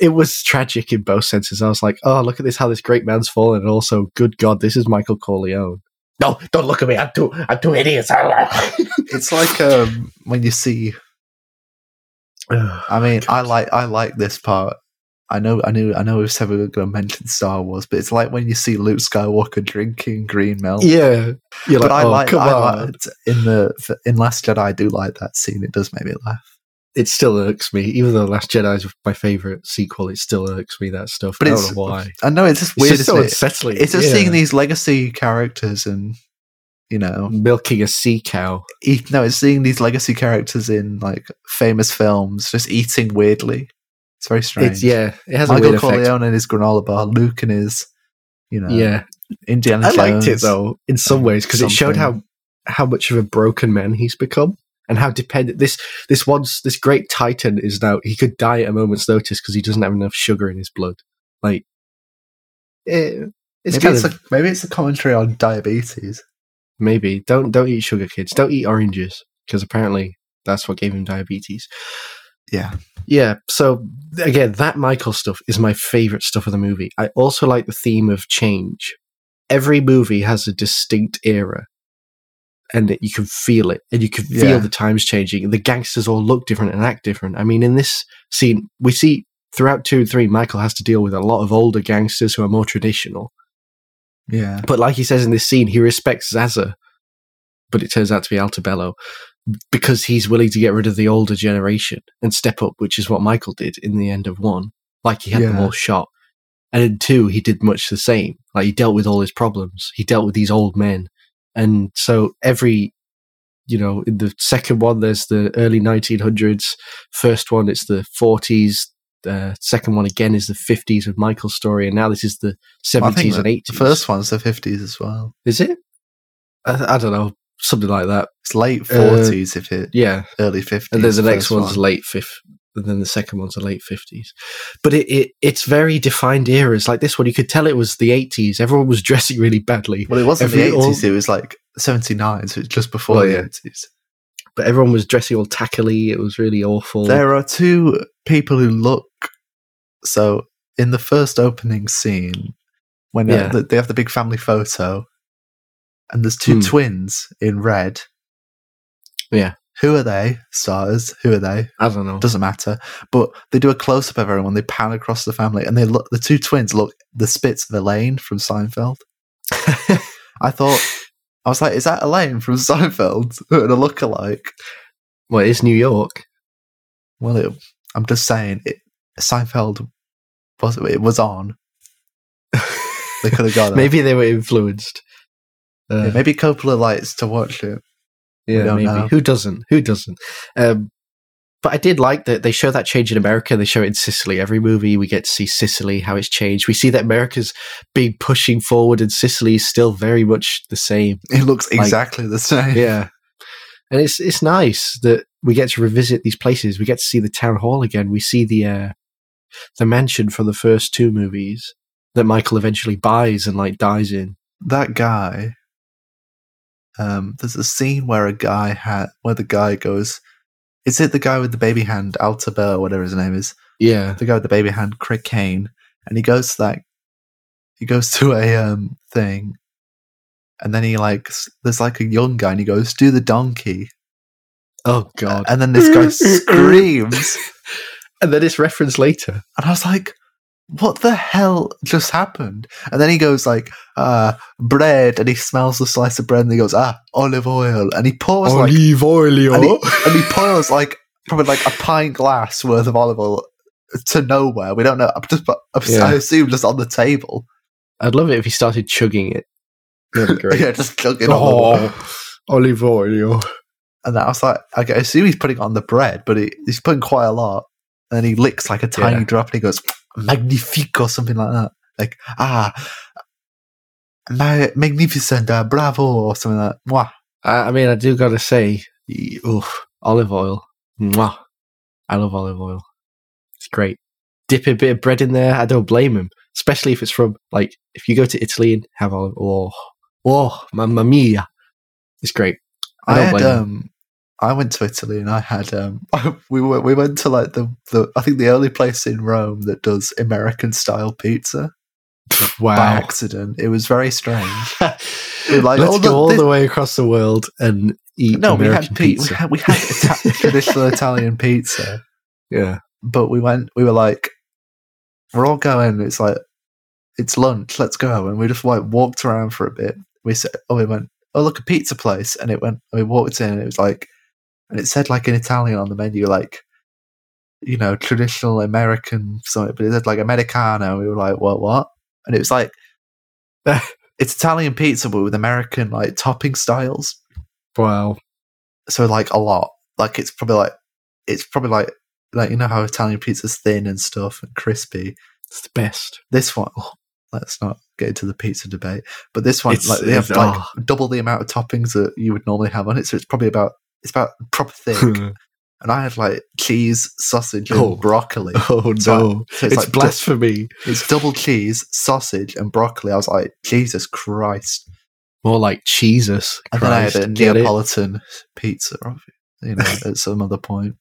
it was tragic in both senses. I was like, oh, look at this, how this great man's fallen. And also, good God, this is Michael Corleone. No, don't look at me. I'm too, I'm too hideous. it's like um, when you see. I mean, I like I like this part. I know, I knew, I know. We said we were going to mention Star Wars, but it's like when you see Luke Skywalker drinking green milk. yeah. You're but like, I oh, like, come I on. like in the in Last Jedi. I do like that scene. It does make me laugh. It still irks me. Even though Last Jedi is my favorite sequel, it still irks me, that stuff. But I it's- don't know why. I know it's just It's weird. just so it? unsettling. It's just yeah. seeing these legacy characters and you know, Milking a sea cow. eat, no, it's seeing these legacy characters in like famous films just eating weirdly. It's very strange. It's, yeah, it has a Michael weird. Corleone and his granola bar, Luke and his, you know, Yeah. Indiana I Jones. liked it though, in some ways, because it showed how, how much of a broken man he's become. and how dependent this this once this great titan is now. He could die at a moment's notice because he doesn't have enough sugar in his blood. Like, it, it's maybe kind it's of a maybe it's a commentary on diabetes. maybe don't don't eat sugar, kids. Don't eat oranges because apparently that's what gave him diabetes. Yeah, Yeah. So again, that Michael stuff is my favorite stuff of the movie. I also like the theme of change. Every movie has a distinct era, and you can feel it, and you can feel Yeah. the times changing. The gangsters all look different and act different. I mean, in this scene, we see throughout two and three, Michael has to deal with a lot of older gangsters who are more traditional. yeah. But like he says in this scene, he respects Zaza, but it turns out to be Altobello because he's willing to get rid of the older generation and step up, which is what Michael did in the end of one. Like he had them Yeah. all shot. And in two, he did much the same. Like he dealt with all his problems. He dealt with these old men. And so every, you know, in the second one, there's the early 1900s. First one, it's the 40s. Uh, second one again is the 50s with Michael's story. And now this is the 70s I think and the, 80s. the first one's the fifties as well. Is it? I, I don't know, something like that. It's late Uh, forties if it Yeah, early fifties. and then the next one's one. late fifth, and then the second one's the late fifties. But it, it it's very defined eras. Like this one, you could tell it was the eighties. Everyone was dressing really badly, Well, it wasn't the every- all- eighties. It was like seventy nine. So it's just before Well, the yeah. eighties. but everyone was dressing all tackily. It was really awful. There are two people who look. So in the first opening scene, when uh, Yeah. they have the big family photo, and there's two Hmm. twins in red. Yeah. Who are they? Stars. Who are they? I don't know. Doesn't matter. But they do a close up of everyone. They pan across the family, and they look. The two twins look the spits of Elaine from Seinfeld. I thought. I was like, "Is that Elaine from Seinfeld?" and a look-alike. well, it's New York. Well, it, I'm just saying, it, Seinfeld was it was on. They could have got it. maybe they were influenced. Uh, Yeah, maybe Coppola likes to watch it. Yeah, maybe. know. Who doesn't? Who doesn't? Um, but I did like that they show that change in America. They show it in Sicily. Every movie we get to see Sicily, how it's changed. We see that America's been pushing forward, and Sicily is still very much the same. It looks Like- exactly the same. Yeah, and it's it's nice that we get to revisit these places. We get to see the town hall again. We see the uh, the mansion from the first two movies that Michael eventually buys and like dies in. That guy. Um, there's a scene where a guy had where the guy goes. Is it the guy with the baby hand, Altabel, whatever his name is? Yeah, The guy with the baby hand, Craig Kane, and he goes to that. He goes to a um thing, and then he like there's like a young guy, and he goes, "Do the donkey," Oh god! and then this guy screams. and then it's referenced later. And I was like, what the hell just happened? And then he goes like, uh, bread, and he smells the slice of bread, and he goes, ah, olive oil, and he pours like, oil, and he, and he pours like probably like a pint glass worth of olive oil to nowhere. We don't know. I'm just, I'm, Yeah. I assume just on the table. I'd love it if he started chugging it. Great. yeah, just chugging olive oil. oh, olive oil. And that I was like, I assume he's putting it on the bread, but he, he's putting quite a lot. And he licks like a tiny Yeah. drop, and he goes, magnifique or something like that. Like, ah, ma- magnificent, uh, bravo, or something like that. Mwah. I, I mean, I do gotta say, oof, olive oil. Mwah. I love olive oil. It's great. Dip a bit of bread in there. I don't blame him, especially if it's from like if you go to Italy and have olive. Oh, oh, mamma mia! It's great. I I, don't had, blame him. um, I went to Italy and I had, um, we were, we went to like the, the, I think the only place in Rome that does American style pizza by accident. It was very strange. Like, Let's oh, go all this- the way across the world and eat No, we American had, pe- we pizza. had, we had Ita- traditional Italian pizza. yeah. but we went we were like we're all going it's like it's lunch let's go and we just like walked around for a bit we said oh we went oh look a pizza place and it went we walked in and it was like and it said like in italian on the menu like you know traditional american something but it said like americano we were like what what and it was like it's italian pizza but with american like topping styles Wow. so like a lot like it's probably like it's probably like like you know how italian pizza's thin and stuff and crispy It's the best. this one oh, let's not get into the pizza debate but this one It's- like they have it's- like oh. double the amount of toppings that you would normally have on it so it's probably about it's about proper thick. and I had like cheese, sausage, and Oh. broccoli. oh So I- no, so it's, like du- blasphemy. it's double cheese, sausage, and broccoli. I was like, Jesus Christ! More like Jesus. And then I had a Christ, get it? Neapolitan pizza, you know, at some other point.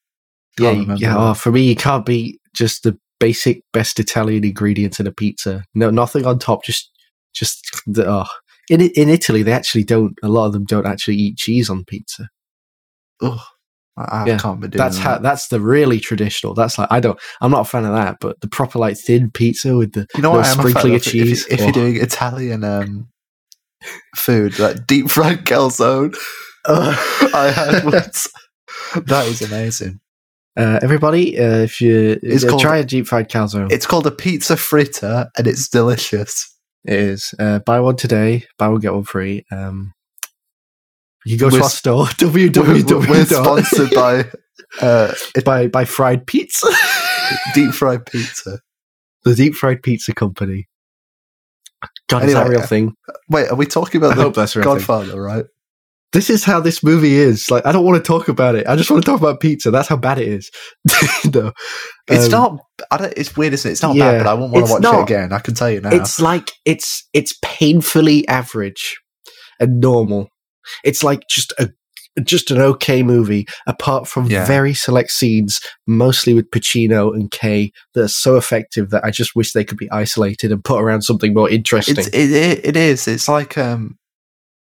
Yeah, Can't remember yeah. Oh, for me, you can't beat just the basic best Italian ingredients in a pizza. No, nothing on top. Just, just the. Oh. In in Italy, they actually don't. A lot of them don't actually eat cheese on pizza. Ugh, I, Yeah, can't be doing That's that. how. That's the really traditional. That's like I don't. I'm not a fan of that. But the proper like thin pizza with the You know what? I am a fan sprinkling of cheese. If, if oh. you're doing Italian um, food, like deep fried calzone, I had once. That is amazing. Uh, everybody, uh, if you It's uh, called- try a deep fried calzone, It's called a pizza fritter, and it's delicious. it is uh, buy one today, buy one get one free. Um, you go to our store www. we're sponsored by uh, by by fried pizza, deep fried pizza. the deep fried pizza company. God, is that a Anyway, real thing? Wait, are we talking I about hope the that's real thing. Godfather? Right? This is how this movie is. Like, I don't want to talk about it. I just want to talk about pizza. That's how bad it is. no, It's Um, not. I don't, it's weird, isn't it? It's not yeah, bad, but I won't want to watch not. it again. I can tell you now. It's like it's it's painfully average and normal. It's like just a just an okay movie, apart from Yeah. very select scenes, mostly with Pacino and Kay, that are so effective that I just wish they could be isolated and put around something more interesting. it's, it, it, it is. It's like um,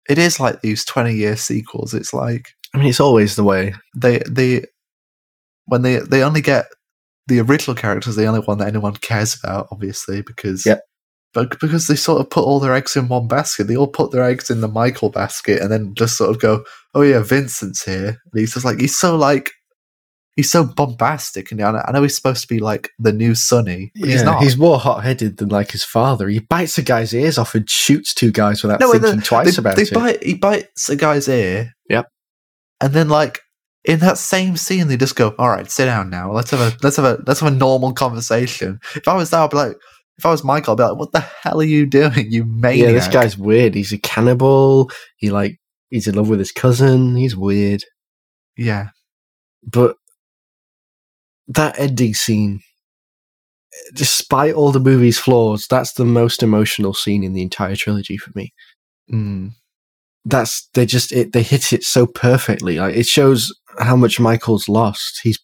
it is like these twenty year sequels. It's like I mean, it's always the way. they they when they they only get the original characters, the only one that anyone cares about, obviously, because Yep. But because they sort of put all their eggs in one basket. They all put their eggs in the Michael basket, and then just sort of go, "Oh yeah, Vincent's here." And he's just like he's so like. He's so bombastic, and I know- he's supposed to be like the new Sonny, but he's not. He's more hot headed than like his father. He bites a guy's ears off and shoots two guys without No, thinking they- twice they, about they it. Bite, he bites a guy's ear. Yep. And then like in that same scene, they just go, "All right, sit down now. Let's have a let's have a let's have a normal conversation." If I was there, I'd be like, if I was Michael, I'd be like, "What the hell are you doing, you maniac?" yeah, this guy's weird. He's a cannibal. He like he's in love with his cousin. He's weird. Yeah, but that ending scene despite all the movie's flaws that's the most emotional scene in the entire trilogy for me mm. that's they just it, they hit it so perfectly like it shows how much michael's lost he's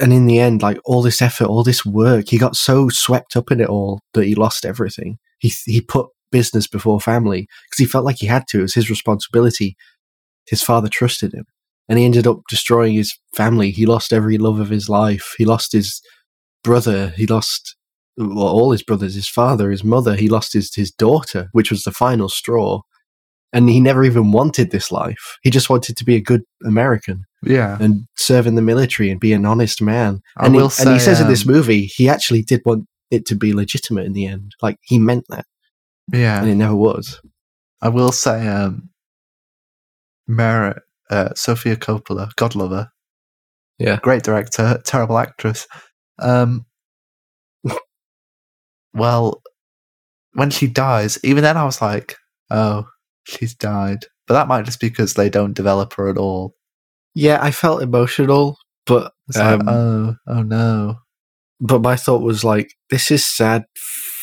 and in the end like all this effort all this work he got so swept up in it all that he lost everything. He he put business before family because he felt like he had to. It was his responsibility. His father trusted him and he ended up destroying his family. He lost every love of his life. He lost his brother. He lost well, all his brothers his father his mother. He lost his his daughter which was the final straw and he never even wanted this life. He just wanted to be a good american yeah. and serve in the military and be an honest man. I and, he, will and he say, says in this um, movie he actually did want it to be legitimate in the end. Like he meant that. Yeah, and it never was. I will say, um, Mara, uh, Sofia Coppola, God lover, Yeah. great director, terrible actress. Um, well, when she dies, even then I was like, oh, she's died. But that might just be because they don't develop her at all. yeah i felt emotional but It's like, um, oh, oh no. but my thought was like this is sad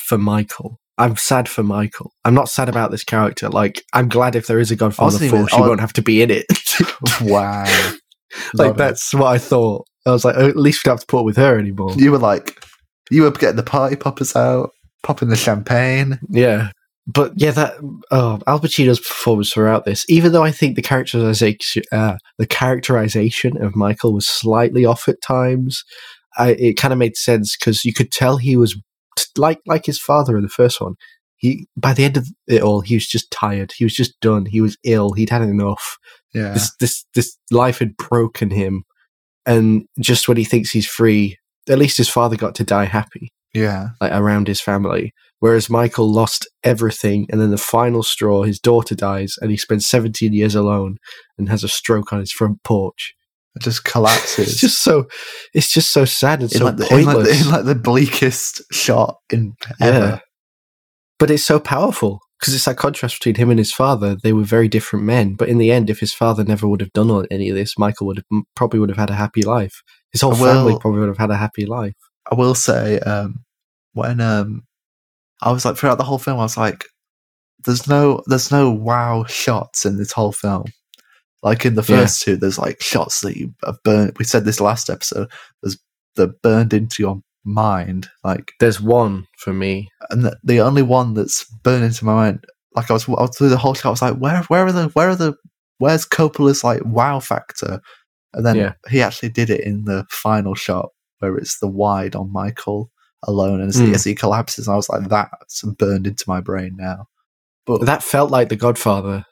for michael i'm sad for michael i'm not sad about this character like i'm glad if there is a godfather wasn't 4 even- she won't have to be in it wow. like Love it. that's what i thought i was like oh, at least we don't have to put with her anymore You were like, you were getting the party poppers out, popping the champagne. Yeah. But yeah, that oh, Al Pacino's performance throughout this, even though I think the characterization, uh, the characterization of Michael was slightly off at times, I, it kind of made sense because you could tell he was like like his father in the first one. He by the end of it all, he was just tired. He was just done. He was ill. He'd had enough. Yeah. This this this life had broken him, and just when he thinks he's free, at least his father got to die happy Yeah. like around his family. Whereas Michael lost everything, and then the final straw, his daughter dies, and he spends 17 years alone and has a stroke on his front porch. It just collapses. It's just so, it's just so sad and in, so like the, in, like, pointless. the, in like the bleakest shot in yeah, ever. but it's so powerful because it's that contrast between him and his father. They were very different men, but in the end, if his father never would have done any of this, Michael would have probably would have had a happy life. His whole Well- family probably would have had a happy life. I will say, um, when um, I was like throughout the whole film, I was like, "There's no, there's no wow shots in this whole film." Like in the Yeah. first two, there's like shots that you have burned. We said this last episode. There's that burned into your mind, like, There's one for me. and the, the only one that's burned into my mind. Like I was, I was through the whole shot. I was like, "Where, where are the, where are the, where's Coppola's like wow factor?" And then Yeah. he actually did it in the final shot where it's the wide on Michael alone and as, Mm. as he collapses. I was like, that's burned into my brain now. But That felt like The Godfather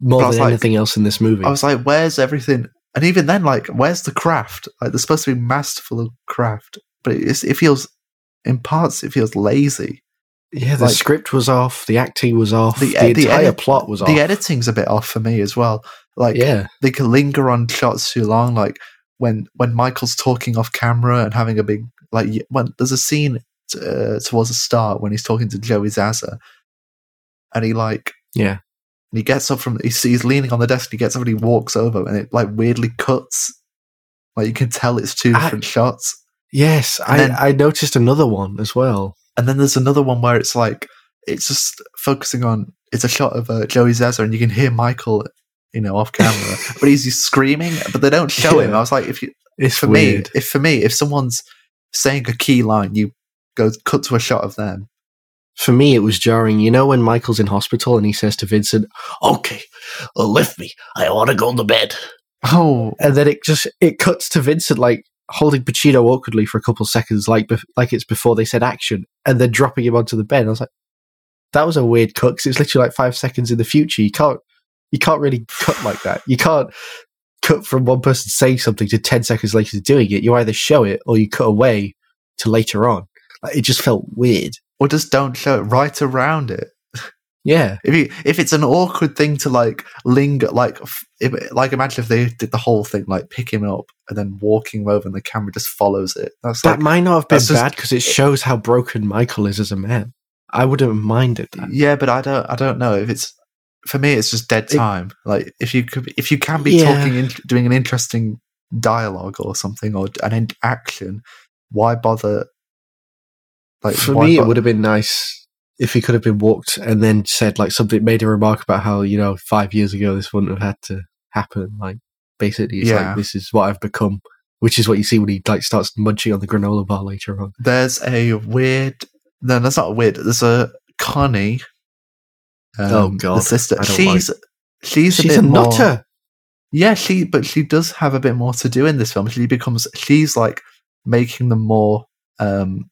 more But I was than like- anything else in this movie. I was like, where's everything? And even then, like, where's the craft? Like, they're supposed to be masterful of craft, but it, it feels, in parts, it feels lazy. yeah, the like- script was off, the acting was off, The the, the entire edit- plot was off. The editing's a bit off for me as well. Like, yeah, they can linger on shots too long. Like when when Michael's talking off camera and having a big like when there's a scene uh, towards the start when he's talking to Joey Zaza, and he like yeah. and he gets up from he's, he's leaning on the desk and he gets up and he walks over and it like weirdly cuts. Like you can tell it's two I- different shots. Yes, And I, then- I noticed another one as well. And then there's another one where it's like it's just focusing on it's a shot of uh, Joey Zaza and you can hear Michael, you know, off camera, but he's, screaming, but they don't show him. I was like, if you It's for weird. me, if for me, if someone's saying a key line, you go cut to a shot of them. For me, it was jarring. You know when Michael's in hospital and he says to Vincent, "Okay, uh, lift me. I want to go to bed." Oh, and then it just it cuts to Vincent like holding Pacino awkwardly for a couple of seconds, like bef- like it's before they said action, and then dropping him onto the bed. I was like, that was a weird cut 'cause it's literally like five seconds in the future. You can't you can't really cut like that. You can't cut from one person saying something to ten seconds later doing it. You either show it or you cut away to later on. Like, it just felt weird. or just don't show it right around it. Yeah, If you if it's an awkward thing to like linger, like if, like imagine if they did the whole thing, like pick him up and then walking him over, and the camera just follows it. That's that like might not have been just- bad because it shows how broken Michael is as a man. I wouldn't minded that. yeah, but I don't I don't know if it's for me. It's just dead It- time. like if you could if you can be Yeah. talking, in, doing an interesting dialogue or something or an in- action, why bother? Like For me, it would have been nice if he could have been walked and then said like something, made a remark about how you know five years ago this wouldn't have had to happen. Like basically, it's Yeah. like this is what I've become, which is what you see when he like starts munching on the granola bar later on. there's a weird. No, that's not weird. There's a Connie. Um, Oh, God. the sister. I don't She's she's a She's bit a more. nutter. Yeah, she but she does have a bit more to do in this film. She becomes she's like making them more um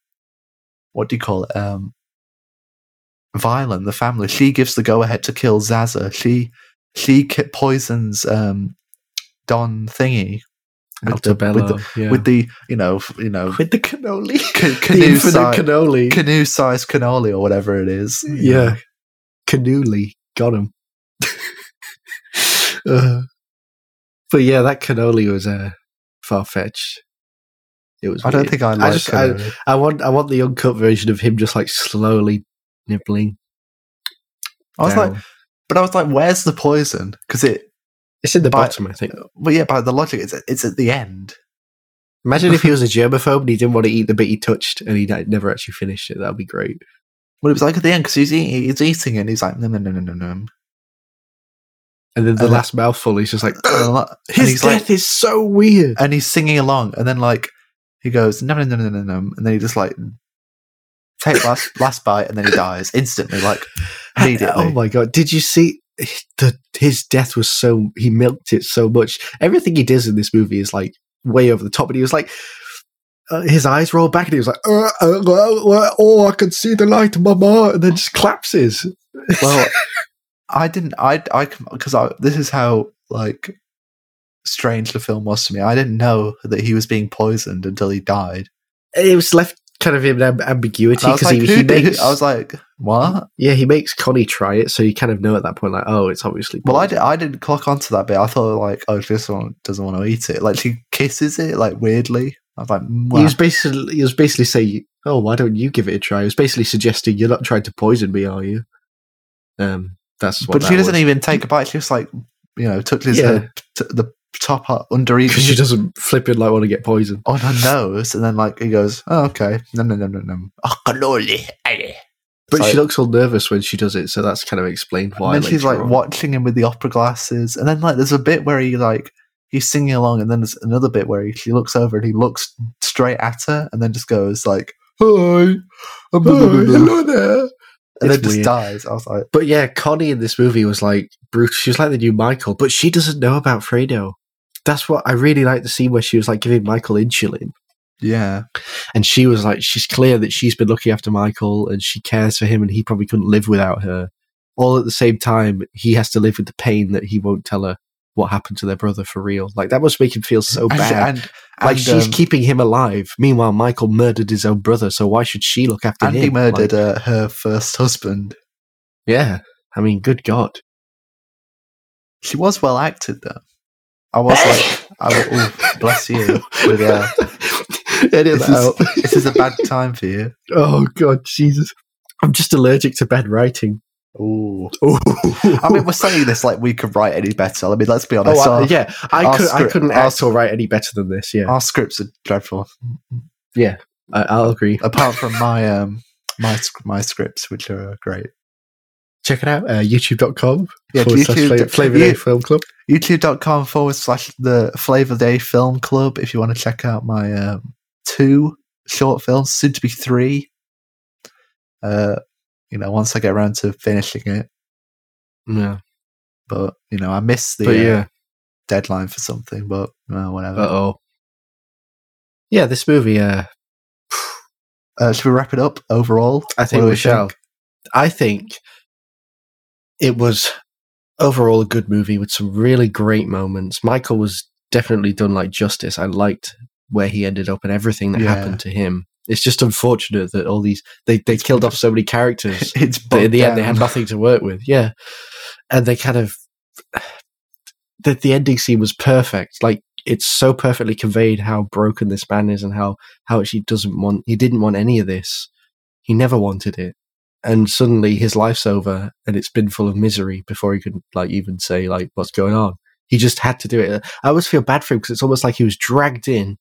what do you call it? Um violent, the family. She gives the go ahead to kill Zaza. She she poisons um Don Thingy with the, with the yeah. with the you know you know with the cannoli, ca- canoe infinite size cannoli. canoe size cannoli or whatever it is. yeah, cannoli got him. Uh, but yeah, that cannoli was uh, far fetched. It was. I don't think I like just- I- I want I want the uncut version of him just like slowly nibbling. I was down. like, but I was like, where's the poison? Because it, it's in the by- bottom, I think. well, yeah, by the logic, it's it's at the end. Imagine if he was a germaphobe and he didn't want to eat the bit he touched and he never actually finished it. That'd be great. Well, it was like at the end because he's eating, he's eating it, and he's like, no, no, no, no, no, no. And then the And- last mouthful, he's just like, his death like, is so weird. and he's singing along, and then like he goes, no, no, no, no, no, no, and then he just like take last last bite, and then he dies instantly, like uh, immediately. Oh my god! Did you see the his death was so he milked it so much. Everything he does in this movie is like way over the top. And he was like, uh, his eyes roll back, and he was like, uh, uh, uh, uh, "Oh, I can see the light, mama!" And then just collapses. well, I didn't. I I because I this is how like strange the film was to me. I didn't know that he was being poisoned until he died. it was left kind of in ambiguity And I was because like, he, he makes. I was like, what? yeah, he makes Connie try it, so you kind of know at that point, like, oh, it's obviously. Well, I, did, I didn't clock onto that bit. I thought like, oh, she just want, doesn't want to eat it. Like she kisses it like weirdly. I was like, He was basically he was basically saying, "Oh, why don't you give it a try?" He was basically suggesting you're not trying to poison me, are you? Um, that's what but she doesn't was. even take a bite. She just like you know touches Yeah. her t- the top part under each because she doesn't flip it like want to get poisoned. on her nose, and then like he goes, "Oh, okay, no, no, no, no, no." Oh, cannoli, aye." But It's she looks all nervous when she does it, so that's kind of explained why. and then she's like on. watching him with the opera glasses, and then like there's a bit where he like he's singing along, and then there's another bit where he, she looks over and he looks straight at her, and then just goes like, "Hi, blah," hello there. and then It's just dies. I was like, But yeah, Connie in this movie was like brutal. She was like the new Michael, but she doesn't know about Fredo. That's what I really like the scene where she was like giving Michael insulin. "Yeah, And she was like, she's clear that she's been looking after Michael and she cares for him and he probably couldn't live without her. All at the same time, he has to live with the pain that he won't tell her what happened to their brother for real. Like, that must make him feel so bad. And, like, and, she's um, keeping him alive. Meanwhile, Michael murdered his own brother, so why should she look after and him? he murdered Like, uh, her first husband. yeah. I mean, good God. She was well acted though. I was like, I, ooh, bless you. With, uh, this, is, this is a bad time for you. Oh God, Jesus! I'm just allergic to bad writing. Ooh. Oh, I mean, we're saying this like we could write any better. I mean, let's be oh, honest. I- our, yeah, I could, I script- couldn't our- act or write any better than this. Yeah, our scripts are dreadful. I, I'll agree. Apart from my um my my scripts, which are great. Check it out. Uh, YouTube.com Yeah, forward slash YouTube- Fla- Flavor Day Film Club. YouTube.com forward slash the Flavor Day Film Club. If you want to check out my um, two short films, soon to be three. Uh, you know, once I get around to finishing it, Yeah, but you know, I missed the but uh, deadline for something. But uh, whatever. Uh oh. Yeah, this movie. Uh, Uh, should we wrap it up overall? I think do we shall. I think it was overall a good movie with some really great moments. Michael was definitely done like justice. I liked where he ended up and everything that Yeah. happened to him. It's just unfortunate that all these they, they killed off so many characters. It's but in the bogged end they had nothing to work with. Yeah. And they kind of that the ending scene was perfect. Like it's so perfectly conveyed how broken this man is and how how much he doesn't want he didn't want any of this. He never wanted it. And suddenly his life's over and it's been full of misery before he could like even say like what's going on. He just had to do it. I always feel bad for him because it's almost like he was dragged in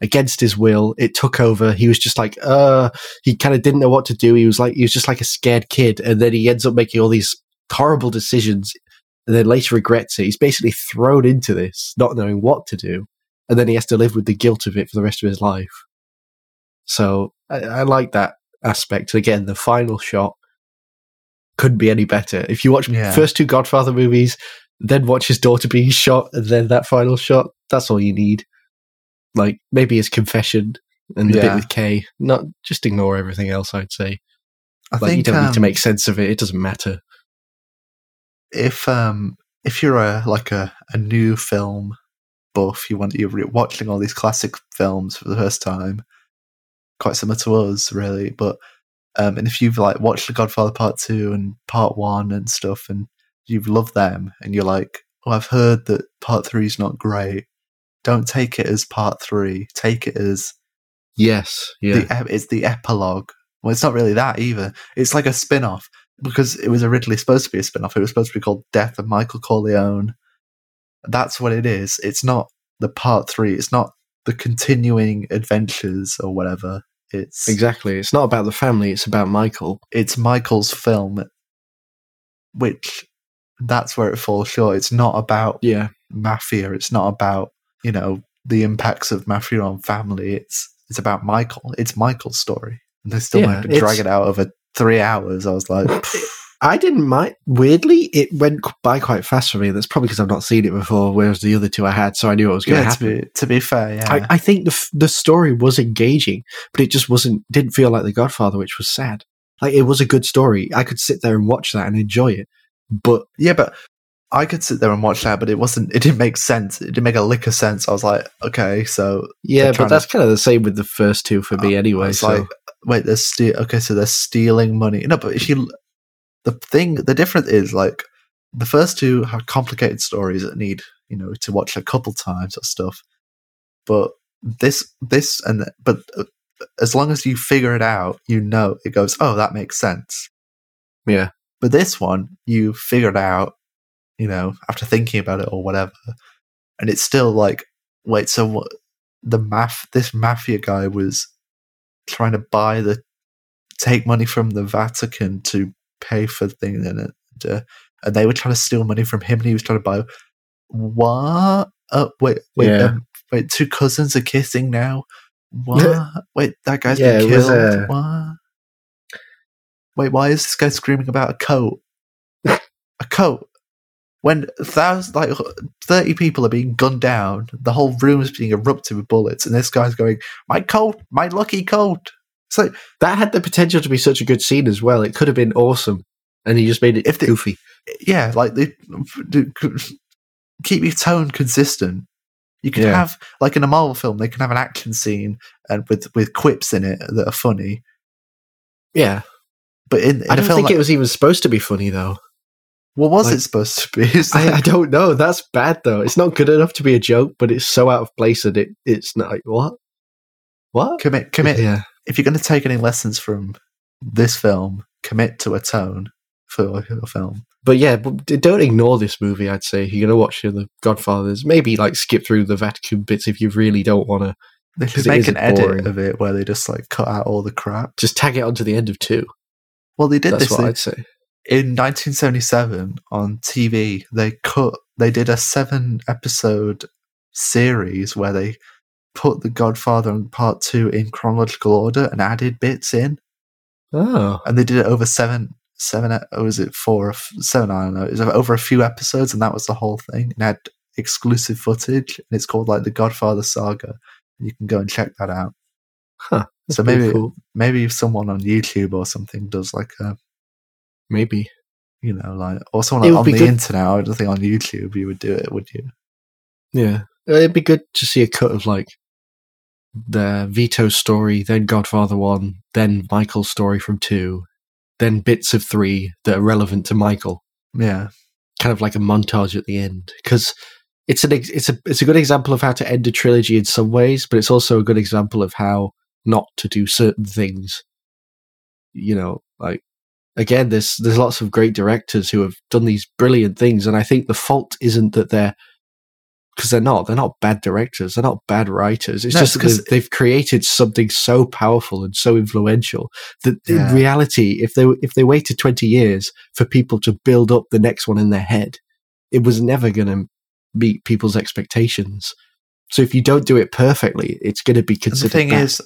against his will. It took over. He was just like, uh, he kind of didn't know what to do. He was like, he was just like a scared kid. And then he ends up making all these horrible decisions and then later regrets it. He's basically thrown into this, not knowing what to do. And then he has to live with the guilt of it for the rest of his life. So I, I like that aspect. Again, the final shot couldn't be any better. If you watch Yeah. first two Godfather movies, then watch his daughter being shot, and then that final shot, that's all you need. Like maybe his confession and the bit with Kay. Not just ignore everything else. I'd say. I Like you don't need to um, make sense of it. It doesn't matter. if um if you're a like a, a new film buff, you want you're re- watching all these classic films for the first time, quite similar to us, really. But um, and if you've like watched The Godfather Part Two and Part One and stuff, and you've loved them, and you're like, oh, I've heard that Part Three is not great. Don't take it as Part Three. Take it as Yes. Yeah. the it's the epilogue. Well, it's not really that either. It's like a spin off because it was originally supposed to be a spin off. It was supposed to be called Death of Michael Corleone. That's what it is. It's not the part three. It's not the continuing adventures or whatever. It's exactly. It's not about the family. It's about Michael. it's Michael's film, which that's where it falls short. It's not about Yeah. mafia. It's not about you know the impacts of mafia on family. It's it's about Michael. It's Michael's story. And they still Yeah, managed to drag it out over three hours. I was like, I didn't mind. Weirdly, it went by quite fast for me. That's probably because I've not seen it before, whereas the other two I had, so I knew what was going to yeah. To happen. be to be fair, yeah, I, I think the f- the story was engaging, but it just wasn't. Didn't feel like The Godfather, which was sad. Like it was a good story. I could sit there and watch that and enjoy it. But yeah, but I could sit there and watch that, but it wasn't. It didn't make sense. It didn't make a lick of sense. I was like, okay, so yeah, but that's kind of the same with the first two for me I anyway. So like, wait, they're ste- okay, so they're stealing money. No, but if you the thing, the difference is like the first two have complicated stories that need you know to watch a couple times or stuff. But this, this, and th- but uh, as long as you figure it out, you know it goes. Oh, that makes sense. yeah, But this one, you figured out, you know, after thinking about it or whatever, and it's still like, wait, so what? The math, this mafia guy was trying to buy the, take money from the Vatican to pay for things in it, uh, and they were trying to steal money from him, and he was trying to buy. What? Oh, wait, wait, Yeah. um, wait! Two cousins are kissing now. What? wait, that guy's Yeah, been killed. uh, what? Wait, why is this guy screaming about a coat? a coat. When thousands, like thirty people are being gunned down, the whole room is being erupted with bullets, and this guy's going, "My coat, my lucky coat." So like That had the potential to be such a good scene as well. It could have been awesome, and he just made it If the- goofy. yeah, like they do- keep your tone consistent. You can Yeah. have like in a Marvel film, they can have an action scene and with with quips in it that are funny. Yeah, But in, in I don't think like, it was even supposed to be funny though. What was like- it supposed to be? I, I don't know. That's bad though. It's not good enough to be a joke, but it's so out of place that it it's not like what what commit, commit. Yeah, If you're going to take any lessons from this film, commit to a tone for your film. but yeah, but don't ignore this movie. I'd say you're gonna watch The Godfathers. Maybe like skip through the Vatican bits if you really don't want to. They it make an edit boring. of it where they just like cut out all the crap. Just tag it onto the end of two. Well, they did That's this. what I'd say. In 1977 on TV, they cut, they did a seven episode series where they put The Godfather and Part Two in chronological order and added bits in, Oh, and they did it over seven, seven, or was it four or f- seven? I don't know. It was over a few episodes, and that was the whole thing. And had exclusive footage, and it's called like The Godfather Saga. You can go and check that out. Huh, So maybe, cool. maybe if someone on YouTube or something does like a maybe. you know, like or someone It would on the good- internet. I don't think on YouTube you would do it, would you? Yeah, uh, it'd be good to see a cut of like the Vito story, then Godfather one, then Michael's story from two, then bits of three that are relevant to Michael. Yeah, Kind of like a montage at the end, because it's an ex- it's a it's a good example of how to end a trilogy in some ways, but it's also a good example of how not to do certain things. You know, like again, there's there's lots of great directors who have done these brilliant things, and I think the fault isn't that they're because they're not they're not bad directors, they're not bad writers. It's No, just it's that 'cause- they've, they've created something so powerful and so influential that Yeah. in reality, if they if they waited twenty years for people to build up the next one in their head, it was never going to meet people's expectations. So if you don't do it perfectly, it's going to be And considered. the thing bad. is,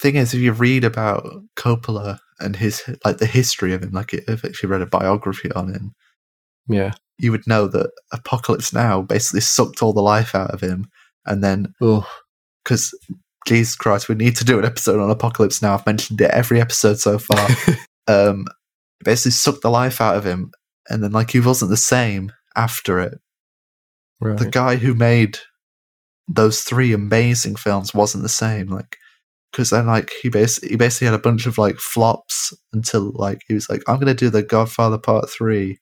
thing is, if you read about Coppola and his like the history of him, like if, you read a biography on him, yeah, you would know that Apocalypse Now basically sucked all the life out of him, and then oh, because Jesus Christ, we need to do an episode on Apocalypse Now. I've mentioned it every episode so far. um, basically sucked the life out of him, and then like he wasn't the same after it. right. the guy who made those three amazing films wasn't the same like because then like he basically he basically had a bunch of like flops until like he was like i'm gonna do the godfather part three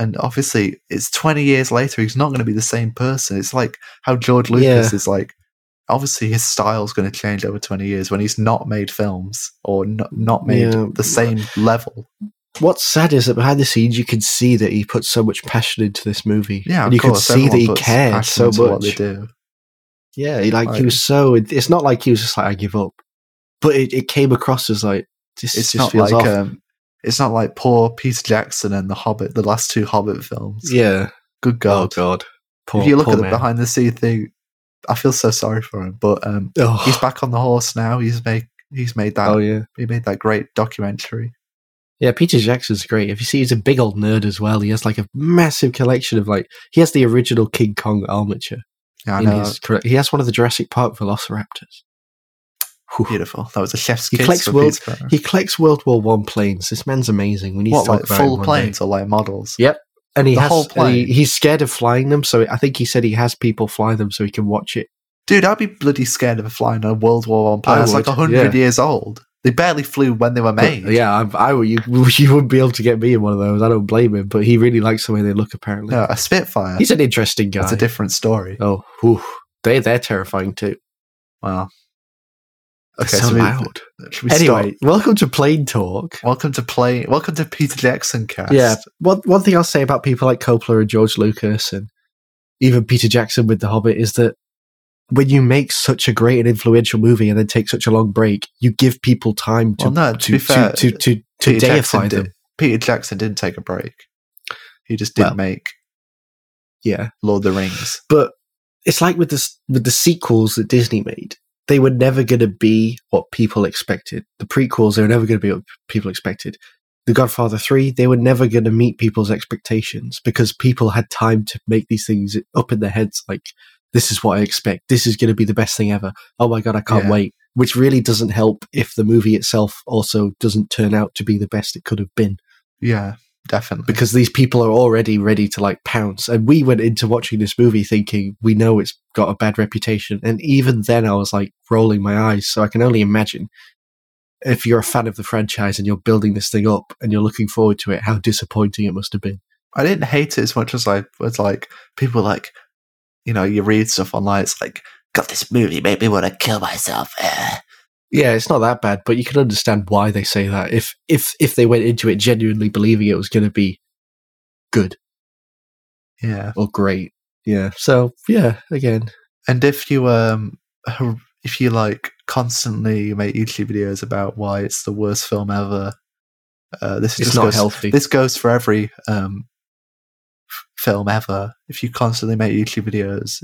and obviously it's 20 years later he's not going to be the same person it's like how george lucas Yeah. is like obviously his style's going to change over 20 years when he's not made films or not, not made Yeah. the same level What's sad is that behind the scenes you can see that he put so much passion into this movie. yeah and you can course, see that he cared so into what they much. do Yeah, he, like Like- he was so. It's not like he was just like I give up, but it, it came across as like this it's just not feels like off. um it's not like poor Peter Jackson and the Hobbit, the last two Hobbit films. yeah. Good God, Oh God. god. Poor, if you look at the man. behind the scene thing, I feel so sorry for him. But um, Oh, he's back on the horse now. He's made he's made that oh yeah. he made that great documentary. Yeah, Peter Jackson's great. If you see, he's a big old nerd as well. He has like a massive collection of like he has the original King Kong armature. I in know. his. He has one of the Jurassic Park Velociraptors. Whew. Beautiful. That was a chef's He kiss collects for world- Peterborough. He collects World War One planes. This man's amazing. We need What to talk like about him full planes or like models? Yep. And he The has whole and he- plane? he's scared of flying them, so I think he said he has people fly them so he can watch it. Dude, I'd be bloody scared of flying a World War One plane. I It's like would, hundred yeah. years old. They barely flew when they were But, made. yeah, I, I. You, you wouldn't be able to get me in one of those. I don't blame him, but he really likes the way they look. Apparently, No, a Spitfire. he's an interesting guy. That's a different story. oh, whew. they they're terrifying too. Well, Okay, so loud. We Anyway, stop? welcome to Plain Talk. Welcome to play. Welcome to Peter Jackson cast. Yeah, one one thing I'll say about people like Coppola and George Lucas and even Peter Jackson with The Hobbit is that when you make such a great and influential movie and then take such a long break, you give people time to Well, no, to to, be fair, to, to, to, to Jackson deify them. did. Peter Jackson didn't take a break. He just didn't Well. make Yeah, Lord of the Rings. but it's like with the with the sequels that Disney made. They were never going to be what people expected. The prequels, they were never going to be what people expected. The Godfather 3, they were never going to meet people's expectations because people had time to make these things up in their heads like, this is what I expect. This is going to be the best thing ever. Oh my God, I can't Yeah. wait. Which really doesn't help if the movie itself also doesn't turn out to be the best it could have been Yeah, definitely. because these people are already ready to like pounce. And we went into watching this movie thinking we know it's got a bad reputation. And even then, I was like rolling my eyes. So I can only imagine if you're a fan of the franchise and you're building this thing up and you're looking forward to it, how disappointing it must have been. I didn't hate it as much as I was like people like, you know, you read stuff online. It's like, God, this movie made me want to kill myself. Eh. Yeah, it's not that bad, but you can understand why they say that. If if if they went into it genuinely believing it was going to be good Yeah, or great, yeah. So yeah, again, and if you um, if you like constantly make YouTube videos about why it's the worst film ever, uh, this it's just not goes, healthy. This goes for every um, film ever. If you constantly make YouTube videos,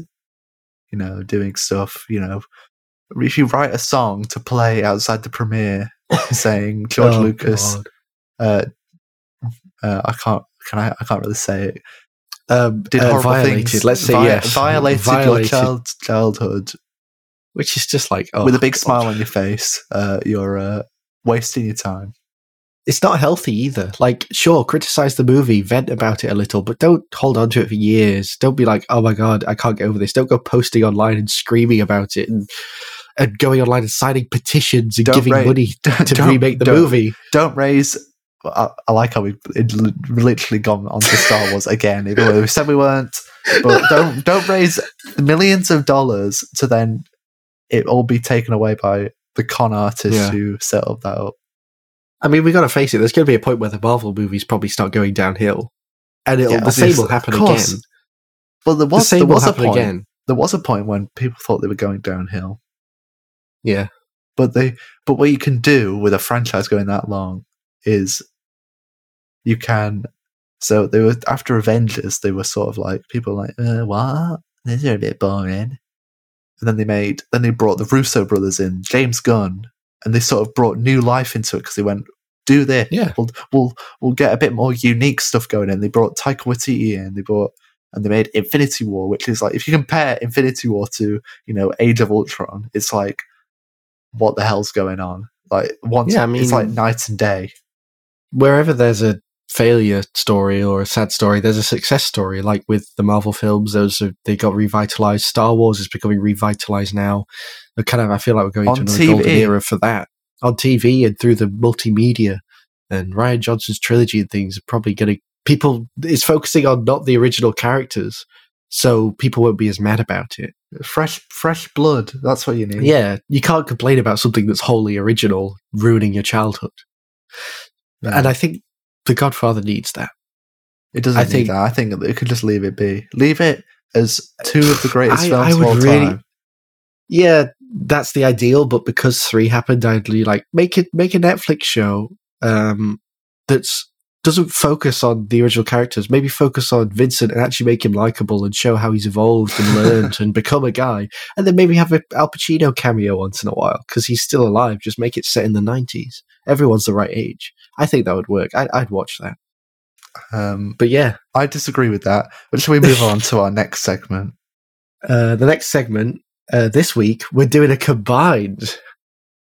you know, doing stuff, you know, if you write a song to play outside the premiere saying George Oh, Lucas, uh, uh, I can't, can I? I can't really say it. um, Did uh, horrible violated. things. Let's say vi- yes, Violated, Violated, your child childhood which is just like oh, with a big smile on your face. Uh, you're uh, wasting your time. It's not healthy either. Like, sure, criticize the movie, vent about it a little, but don't hold on to it for years. Don't be like, oh my god, I can't get over this. Don't go posting online and screaming about it and and going online and signing petitions and Don't giving money to remake the don't- movie. Don't raise. I, I like how we've it literally gone onto Star Wars again. Even though we said we weren't, but don't don't raise millions of dollars to then it all be taken away by the con artists Yeah. who set up that up. I mean, we got to face it. There's going to be a point where the Marvel movies probably start going downhill, and it'll, Yeah, the same will happen again. Well, there The was same there will was a happen point. again. There was a point when people thought they were going downhill. Yeah, but they but what you can do with a franchise going that long is you can so they were after avengers they were sort of like people were like uh, what these are a bit boring and then they made then they brought the russo brothers in james gunn and they sort of brought new life into it because they went do this Yeah. we'll, we'll we'll get a bit more unique stuff going in they brought taika waititi in they brought and they made infinity war which is like if you compare infinity war to you know age of ultron it's like what the hell's going on? Like once Yeah, I it's like night and day. wherever there's a failure story or a sad story, there's a success story. Like with the Marvel films, those are, they got revitalized. Star Wars is becoming revitalized now. They're kind of, I feel like we're going On to another TV. golden era for that on TV and through the multimedia. And Rian Johnson's trilogy and things are probably going to people. It's focusing on not the original characters, so people won't be as mad about it. Fresh fresh blood. That's what you need. Yeah, you can't complain about something that's wholly original ruining your childhood. And I think The Godfather needs that. It doesn't I need think- that. I think it could just leave it be. Leave it as two of the greatest I- films I of all really- time. Yeah, that's the ideal, but because three happened, I'd really like make it make a Netflix show um that's doesn't focus on the original characters. Maybe focus on Vincent and actually make him likable and show how he's evolved and learned and become a guy. And then maybe have a Al Pacino cameo once in a while because he's still alive. Just make it set in the nineties. Everyone's the right age. I think that would work. I, I'd watch that. Um, But yeah, I disagree with that. But shall we move on to our next segment? uh, the next segment uh, this week we're doing a combined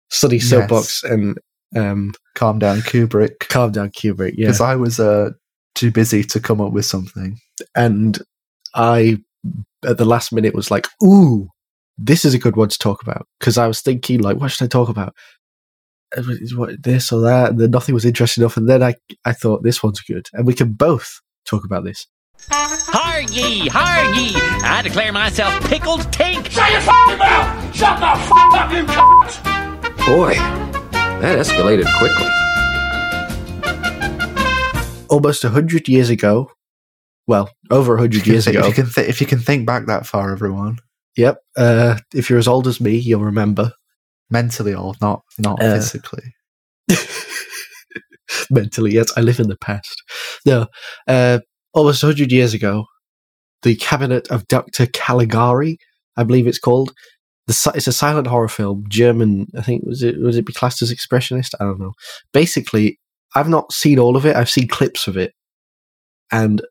Sunny Yes. Soapbox and um, Calm down, Kubrick. Calm Down Kubrick. Yeah, Because I was uh, too busy to come up with something. and I at the last minute was like, "Ooh, this is a good one to talk about." Because I was thinking, like, what should I talk about? What this or that? And then nothing was interesting enough. And then I I thought this one's good, and we can both talk about this. Har ye, har ye! I declare myself pickled tink. Shut your fucking mouth! Shut the fuck up, you cunt! Boy, that escalated quickly. Almost a hundred years ago, well, over a hundred years if ago. you can th- if you can think back that far, everyone, Yep. Uh, if you're as old as me, you'll remember. mentally old, not not Uh, physically. Mentally, yes, I live in the past. No, uh, almost 100 years ago, the Cabinet of Dr. Caligari, I believe it's called. The, it's a silent horror film, German. I think was it was it be classed as expressionist? I don't know. Basically, I've not seen all of it. I've seen clips of it, and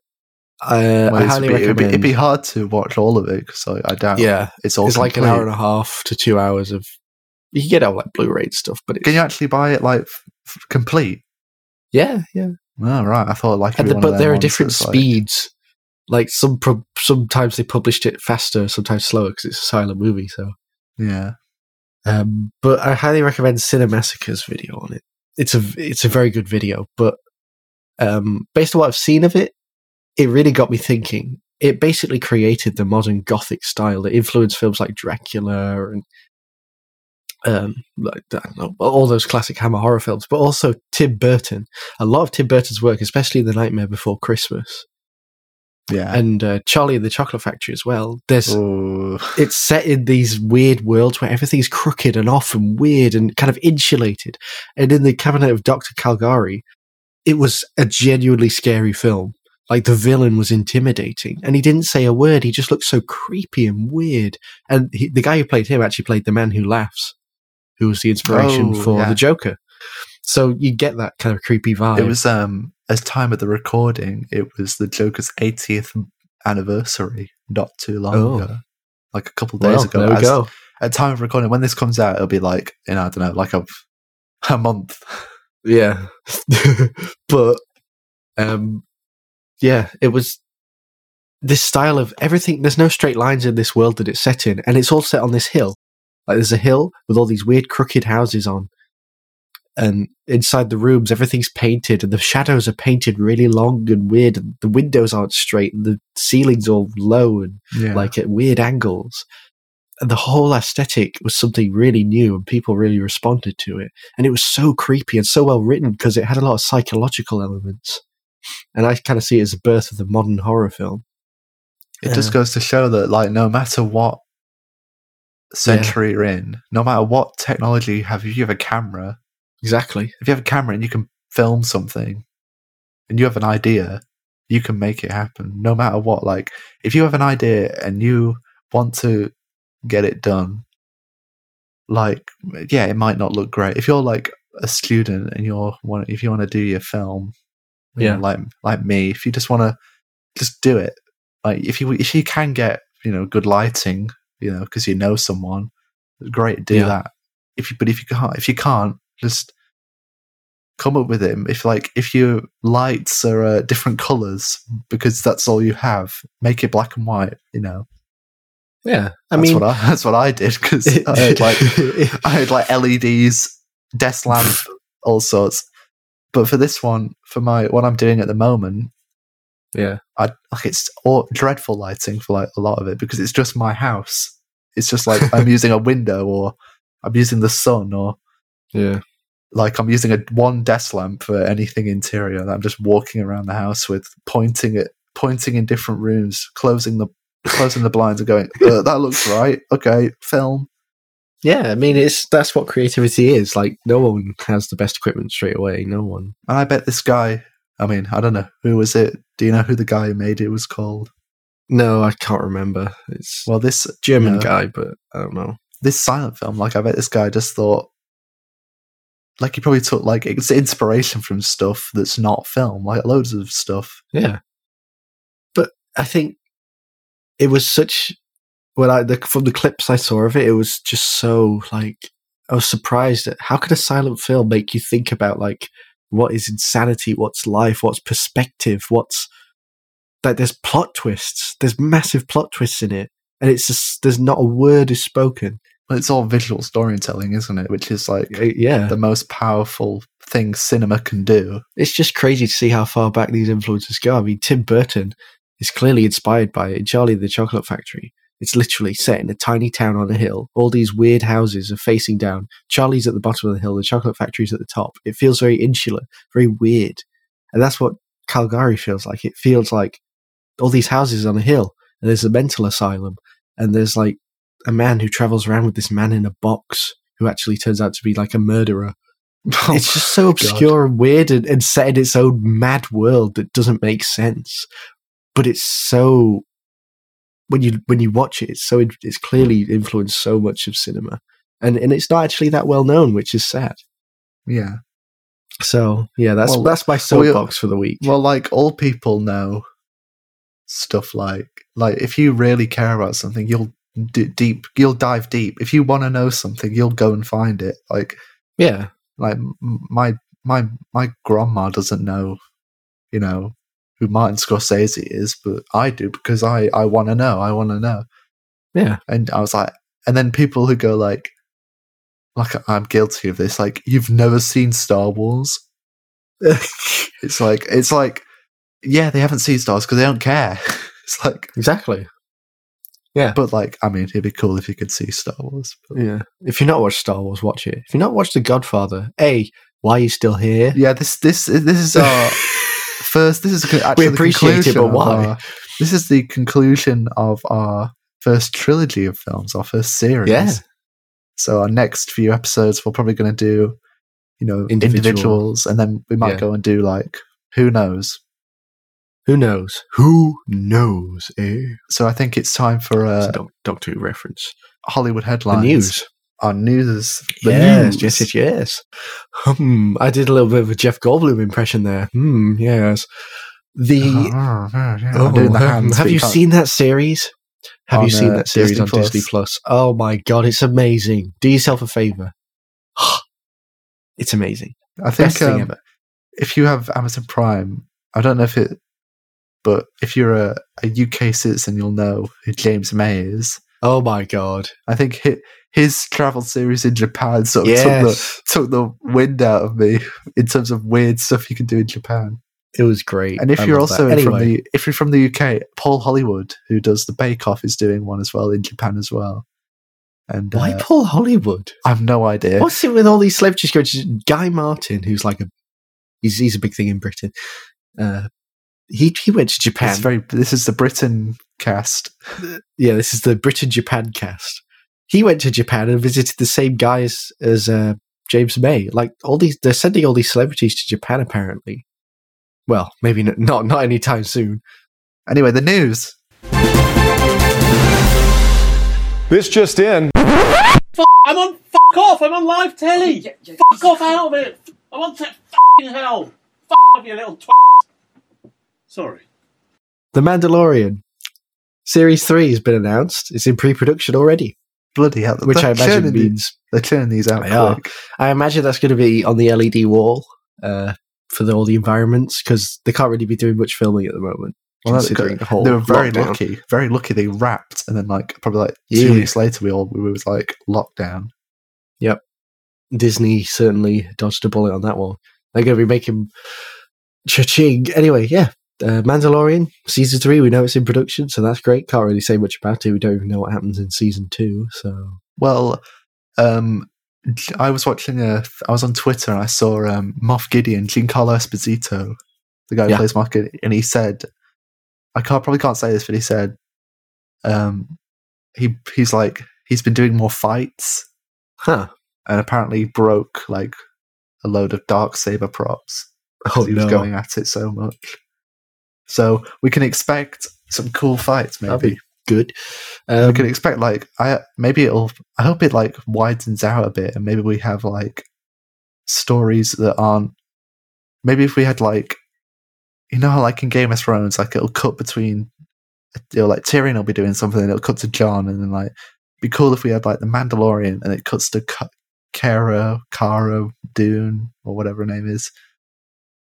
uh, Well, I highly it'd, be, it'd, be, recommend. it'd be hard to watch all of it because I, I doubt. yeah, it's all it's like an hour and a half to two hours of. You can get out like Blu-ray stuff, but it's, Can you actually buy it like f- complete? yeah, yeah. Oh, right. I thought like, it'd And be the, but there are different that's, like- speeds. Like some, pro- sometimes they published it faster, sometimes slower because it's a silent movie. So, yeah, um, but I highly recommend Cinemassacre's video on it. It's a it's a very good video, but um, based on what I've seen of it, it really got me thinking. It basically created the modern Gothic style that influenced films like Dracula and um, like I don't know, all those classic Hammer horror films, but also Tim Burton. A lot of Tim Burton's work, especially The Nightmare Before Christmas yeah. and uh, Charlie and the Chocolate Factory as well. There's Oh, it's set in these weird worlds where everything's crooked and off and weird and kind of insulated. And in the Cabinet of Dr. Caligari, it was a genuinely scary film. Like the villain was intimidating, and he didn't say a word. He just looked so creepy and weird. And he, the guy who played him actually played the man who laughs, who was the inspiration Oh, for yeah. the Joker. So you get that kind of creepy vibe. it was um as time of the recording, it was the Joker's 80th anniversary, not too long Oh. ago, like a couple days well, ago. there we As- go. At time of recording, when this comes out, it'll be like in I don't know, like a a month. Yeah. but um yeah, it was this style of everything there's no straight lines in this world that it's set in and it's all set on this hill. Like there's a hill with all these weird crooked houses on. And inside the rooms everything's painted and the shadows are painted really long and weird and the windows aren't straight and the ceiling's all low and Yeah, like at weird angles. And the whole aesthetic was something really new and people really responded to it. And it was so creepy and so well written because it had a lot of psychological elements. And I kind of see it as the birth of the modern horror film. it just goes to show that like no matter what century you're in, no matter what technology you have, if you have a camera, Exactly. if you have a camera and you can film something, and you have an idea, you can make it happen. No matter what, like if you have an idea and you want to get it done, like yeah, it might not look great. If you're like a student and you're want, if you want to do your film, you know, Yeah. like like me, if you just want to just do it, like if you if you can get you know good lighting, you know, because you know someone, great, do Yeah. that. If you but if you can't, if you can't, just come up with it. If like if your lights are uh, different colors because that's all you have, make it black and white. You know, Yeah. I that's mean, what I that's what I did because I had like I had like LEDs, desk lamp, all sorts. But for this one, for my what I'm doing at the moment, yeah. I like it's all dreadful lighting for like a lot of it because it's just my house. It's just like I'm using a window or I'm using the sun or Yeah. like I'm using a one desk lamp for anything interior that I'm just walking around the house with, pointing it, pointing in different rooms, closing the closing the blinds and going, uh, that looks right. Okay, film. Yeah. I mean, it's that's what creativity is. Like, no one has the best equipment straight away. No one. And I bet this guy. I mean, I don't know who was it. Do you know who the guy who made it was called? No, I can't remember. It's Well, this German no. guy, but I don't know. this silent film, like I bet this guy just thought, like he probably took like it's inspiration from stuff that's not film, like loads of stuff. Yeah. But I think it was such when I the, from the clips I saw of it, it was just so like I was surprised at how could a silent film make you think about like what is insanity, what's life, what's perspective, what's like there's plot twists, there's massive plot twists in it, and it's just there's not a word is spoken. But it's all visual storytelling, isn't it? Which is like Yeah, the most powerful thing cinema can do. it's just crazy to see how far back these influences go. I mean, Tim Burton is clearly inspired by it. Charlie the Chocolate Factory It's literally set in a tiny town on a hill. All these weird houses are facing down. Charlie's at the bottom of the hill. The chocolate factory's at the top. It feels very insular, very weird. And that's what Caligari feels like. It feels like all these houses on a hill, and there's a mental asylum, and there's like a man who travels around with this man in a box who actually turns out to be like a murderer. Oh it's just so obscure and weird and, and set in its own mad world that doesn't make sense. But it's so when you when you watch it, it's so it's clearly influenced so much of cinema, and and it's not actually that well known, which is sad. Yeah. So yeah, that's Well, that's my well, soapbox for the week. Well, like all people know stuff like like if you really care about something, you'll d- deep you'll dive deep. If you want to know something, you'll go and find it. Like yeah, like m- my my my grandma doesn't know, you know, who Martin Scorsese is, but I do because I I want to know. I want to know. yeah, And I was like, and then people who go like, like I'm guilty of this. Like you've never seen Star Wars. It's like it's like, yeah, they haven't seen Star Wars because they don't care. it's like, exactly. Yeah. But like, I mean, it'd be cool if you could see Star Wars. But Yeah, if you're not watched Star Wars, watch it. If you're not watched The Godfather, a why are you still here? yeah, this this this is our first. This is actually the appreciate it, but why? our- this is the conclusion of our first trilogy of films, our first series. Yeah. So our next few episodes, we're probably going to do, you know, Individual. individuals, and then we might Yeah. go and do like who knows. Who knows? Who knows? Eh? So I think it's time for uh, a Doc- Doctor Who reference. Hollywood The headlines. news. Our news. The yes, news. yes, yes, yes. Hmm. I did a little bit of a Jeff Goldblum impression there. Hmm. Yes. The Ah, ah, yeah, Oh, the have- hands, have you can't- seen that series? Have On, you seen uh, that series Disney on Plus. Disney Plus? Oh my god, it's amazing. Do yourself a favor. it's amazing. I think Best um, if you have Amazon Prime, I don't know if it, but if you're a, a UK citizen, you'll know who James May is. Oh my god. I think his, his travel series in Japan sort of took, the, took the wind out of me in terms of weird stuff you can do in Japan. It was great. And if I you're also that. from the if you're from the UK, Paul Hollywood, who does the Bake Off, is doing one as well in Japan as well. And why uh, Paul Hollywood? I have no idea. What's it with all these celebrities going to Guy Martin, who's like a he's he's a big thing in Britain. Uh, he he went to Japan. Very. This is the Britain cast. yeah, this is the Britain Japan cast. He went to Japan and visited the same guys as uh, James May. Like all these, they're sending all these celebrities to Japan. Apparently, well, maybe n- not not anytime soon. Anyway, the news. This just in. I'm on fuck off. I'm on live telly. Fuck off out of it. I'm on to fucking hell. Fuck off, you little twat. Sorry. The Mandalorian series three has been announced. It's in pre-production already, Bloody hell! which I imagine means they're turning these out They are. I imagine that's going to be on the LED wall uh, for the, all the environments because they can't really be doing much filming at the moment. Well, that's considering the whole they were very lockdown. lucky. Very lucky they wrapped, and then like probably like Yeah. two weeks later, we all we was like lockdown. Yep, Disney certainly dodged a bullet on that one. They're going to be making cha-ching. Anyway, yeah. Uh, Mandalorian season three. We know it's in production, so that's great. Can't really say much about it. We don't even know what happens in season two. So Well, um, I was watching a. I was on Twitter and I saw um, Moff Gideon, Giancarlo Esposito, the guy who Yeah. plays Moff Gideon, and he said, "I can't probably can't say this, but he said, um, he he's like he's been doing more fights huh? and apparently broke like a load of dark saber props. Oh he was no! going at it so much. So we can expect some cool fights, maybe. be good. we Um, can expect like I maybe it'll. I hope it like widens out a bit, and maybe we have like stories that aren't. Maybe if we had like, you know, how, like in Game of Thrones, like it'll cut between. You know, like Tyrion will be doing something, and it'll cut to Jon, and then like, be cool if we had like the Mandalorian, and it cuts to Ka- Cara, Cara Dune, or whatever her name is,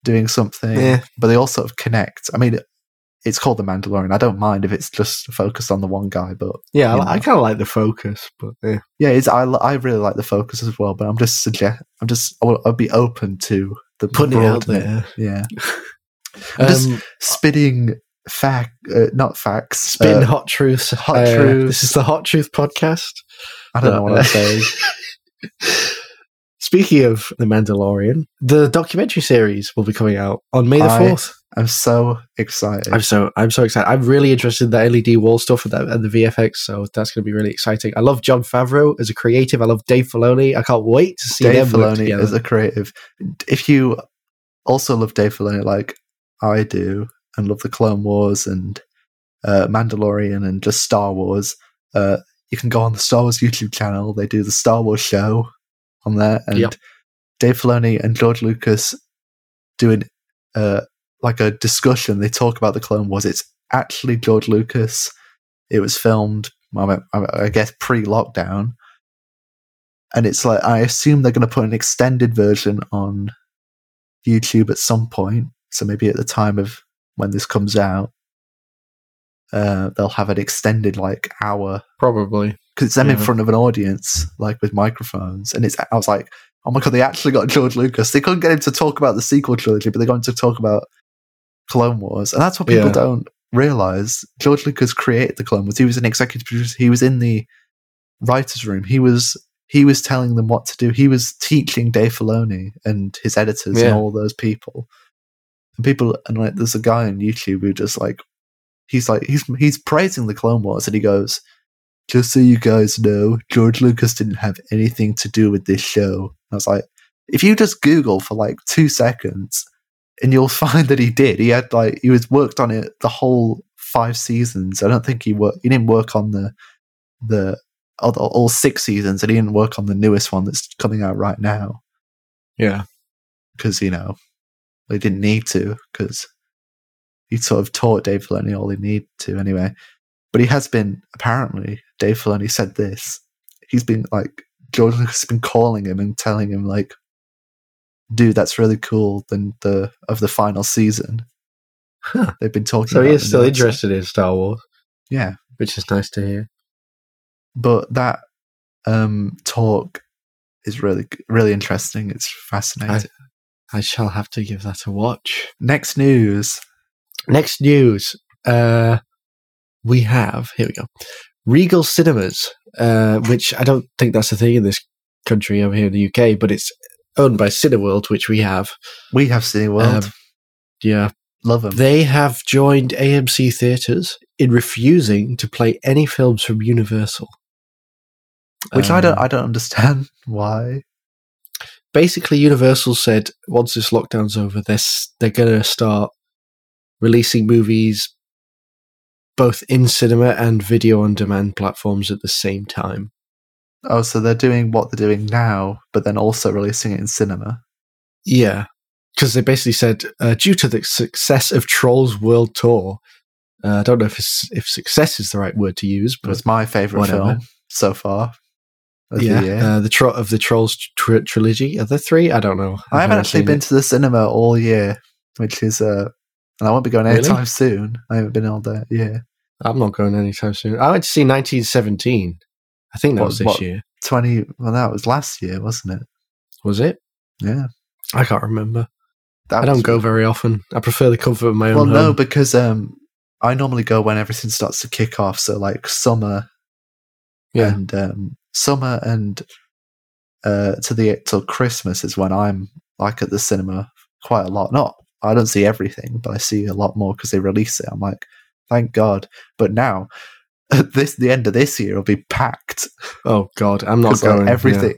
doing something. Yeah. But they all sort of connect. I mean, it's called the Mandalorian. I don't mind if it's just focused on the one guy, but yeah, I, I kind of like the focus, but yeah. yeah, it's I, I really like the focus as well. But I'm just suggest I'm just I'll, I'll be open to the putting it out there. Yeah, I'm just Um, spitting fact, uh, not facts. Spin uh, hot truths. Hot Uh, truths. This is the hot truth podcast. I don't know what I'm saying. Speaking of The Mandalorian, the documentary series will be coming out on May the I- 4th. I'm so excited. I'm so I'm so excited. I'm really interested in the LED wall stuff and, that, and the VFX, so that's going to be really exciting. I love Jon Favreau as a creative. I love Dave Filoni. I can't wait to see Dave them Filoni is a creative. If you also love Dave Filoni like I do, and love the Clone Wars and uh, Mandalorian and just Star Wars, uh, you can go on the Star Wars YouTube channel. They do the Star Wars show on there, and Yep. Dave Filoni and George Lucas doing uh, like a discussion. They talk about the Clone Wars. It's actually George Lucas. It was filmed, I I guess, pre-lockdown and it's like I assume they're going to put an extended version on YouTube at some point. So maybe at the time of when this comes out, uh, they'll have an extended like hour Probably. Because it's them in front of an audience, like with microphones. And it's I was like, oh my god, they actually got George Lucas. They couldn't get him to talk about the sequel trilogy, but they got him to talk about Clone Wars, and that's what people Yeah. don't realize. George Lucas created the Clone Wars. He was an executive producer. He was in the writers' room. He was he was telling them what to do. He was teaching Dave Filoni and his editors and all those people. And people and like there's a guy on YouTube who just like he's like he's he's praising the Clone Wars and he goes, just so you guys know, George Lucas didn't have anything to do with this show. I was like, if you just Google for like two seconds, and you'll find that he did. He had like he was worked on it the whole five seasons. I don't think he worked. He didn't work on the the all, all six seasons, and he didn't work on the newest one that's coming out right now Yeah. because you know they didn't need to because he sort of taught Dave Filoni all he needed to anyway. But he has been apparently Dave Filoni said this. He's been like George Lucas has been calling him and telling him like, "Dude, that's really cool." Than the of the final season, Huh. they've been talking. So he is still interested in Star Wars, Yeah, which is nice to hear. but that um talk is really really interesting. It's fascinating. I shall have to give that a watch. Next news. Next news. Uh, we have, here we go, Regal Cinemas, uh, which I don't think that's a thing in this country over here in the UK, but it's owned by Cineworld, which we have. We have Cineworld. Um, yeah. Love them. They have joined AMC Theatres in refusing to play any films from Universal. Which I don't Um, I don't understand why. basically Universal said once this lockdown's over, they're they're going to start releasing movies both in cinema and video on demand platforms at the same time. Oh, so they're doing what they're doing now, but then also releasing it in cinema. Yeah, because they basically said uh, due to the success of Trolls World Tour. Uh, I don't know if it's, if success is the right word to use, But it's my favorite whatever. film so far. Yeah, the uh, the tro- of the Trolls tr- trilogy. Are there three? I don't know. I haven't haven't actually been it. to the cinema all year, which is uh, and I won't be going Really? anytime soon. I haven't been all that. Yeah, I'm not going anytime soon. I went to see 1917. I think that What- was this what- year. twenty. Well, that was last year, wasn't it? Was it? Yeah, I can't remember. that I don't go very often. I prefer the comfort of my Well, own Well, no, because um, I normally go when everything starts to kick off. So like summer, Yeah. and um, summer and uh, to the till Christmas is when I'm like at the cinema quite a lot. Not I don't see everything, but I see a lot more because they release it. I'm like, thank God. But now, at this the end of this year, it'll be packed. Oh God, I'm not 'Cause, like, going. everything,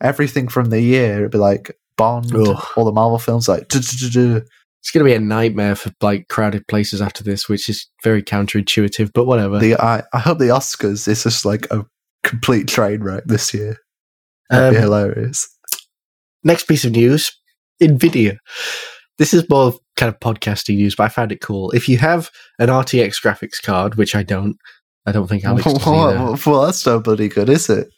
everything from the year, it'll be like Bond, Ugh. all the Marvel films, like. "Du-du-du-du." It's going to be a nightmare for like crowded places after this, which is very counterintuitive. But whatever. The I, I hope the Oscars is just like a complete train wreck this year. That'd be Um, hilarious. Next piece of news: Nvidia. This is more kind of podcasting news, but I found it cool. If you have an RTX graphics card, which I don't, I don't think Alex does well, well, that's no bloody good, is it?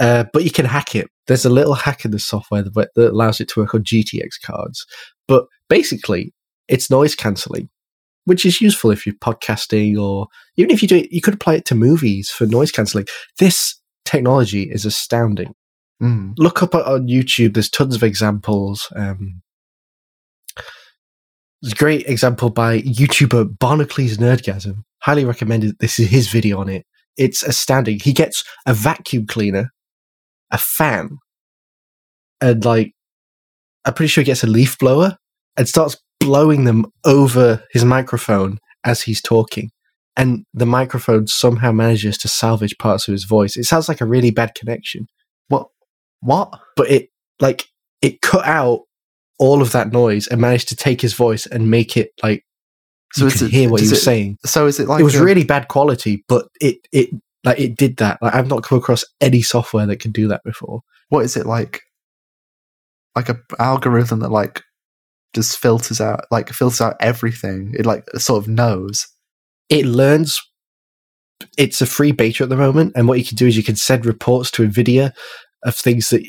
Uh, but you can hack it. There's a little hack in the software that, that allows it to work on GTX cards. But basically, it's noise cancelling, which is useful if you're podcasting or even if you do it, you could apply it to movies for noise cancelling. This technology is astounding. Mm. Look up on YouTube. There's tons of examples. Um, A great example by YouTuber Barnacules Nerdgasm. Highly recommended. This is his video on it. It's astounding. He gets a vacuum cleaner, a fan, and like, I'm pretty sure he gets a leaf blower and starts blowing them over his microphone as he's talking. And the microphone somehow manages to salvage parts of his voice. It sounds like a really bad connection. What? What? But it, like, it cut out all of that noise and managed to take his voice and make it like So you could it- hear what he was it- saying. So is it like it was a- really bad quality, but it it like it did that. Like I've not come across any software that can do that before. what is it like? Like a algorithm that like just filters out, like filters out everything. It like sort of knows. It learns. It's a free beta at the moment, and what you can do is you can send reports to Nvidia of things that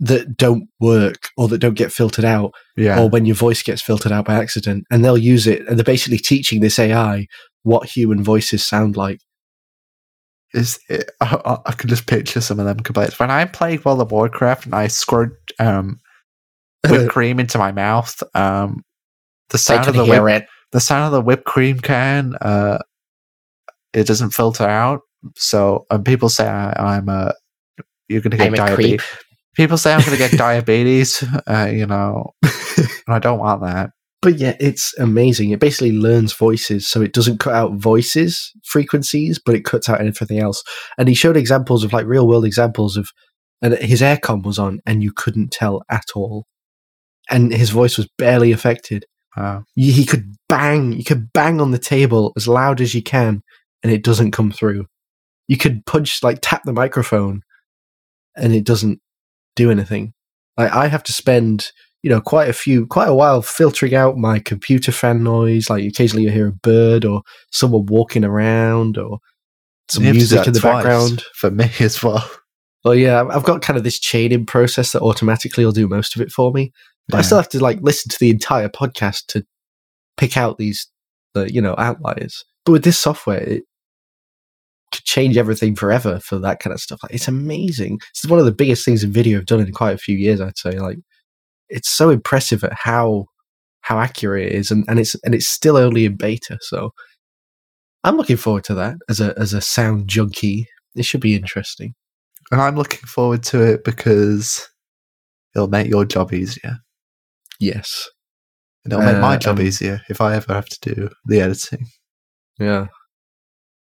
that don't work or that don't get filtered out, Yeah. or when your voice gets filtered out by accident, and they'll use it. And they're basically teaching this AI what human voices sound like. is it, I, I- I can just picture some of them complaints. When I played World of Warcraft and I squirt um, whipped cream into my mouth, um, the sound of the whip, it. the sound of the whipped cream can, uh, it doesn't filter out. So, and people say I, I'm a, you're going to get diabetes. People say I'm going to get diabetes. Uh, you know, and I don't want that. But yeah, it's amazing. It basically learns voices, so it doesn't cut out voices frequencies, but it cuts out everything else. And he showed examples of like real world examples of, and his aircon was on, and you couldn't tell at all, and his voice was barely affected. Wow. He could bang, you could bang on the table as loud as you can, and it doesn't come through. You could punch like tap the microphone, and it doesn't do anything. Like I have to spend you know quite a few quite a while filtering out my computer fan noise like occasionally you hear a bird or someone walking around or some You have to do music in the background for me as well. well yeah I've- got kind of this chaining process that automatically will do most of it for me but i still have to like listen to the entire podcast to pick out these the you know outliers but with this software it could change everything forever for that kind of stuff. Like, it's amazing. It's one of the biggest things Nvidia i've done in quite a few years i'd say. Like it's so impressive at how how accurate it is and, and it's and it's still only in beta so i'm looking forward to that as a as a sound junkie. It should be interesting. And I'm looking forward to it because it'll make your job easier. yes. And it'll make my Uh, job um, easier if I ever have to do the editing. yeah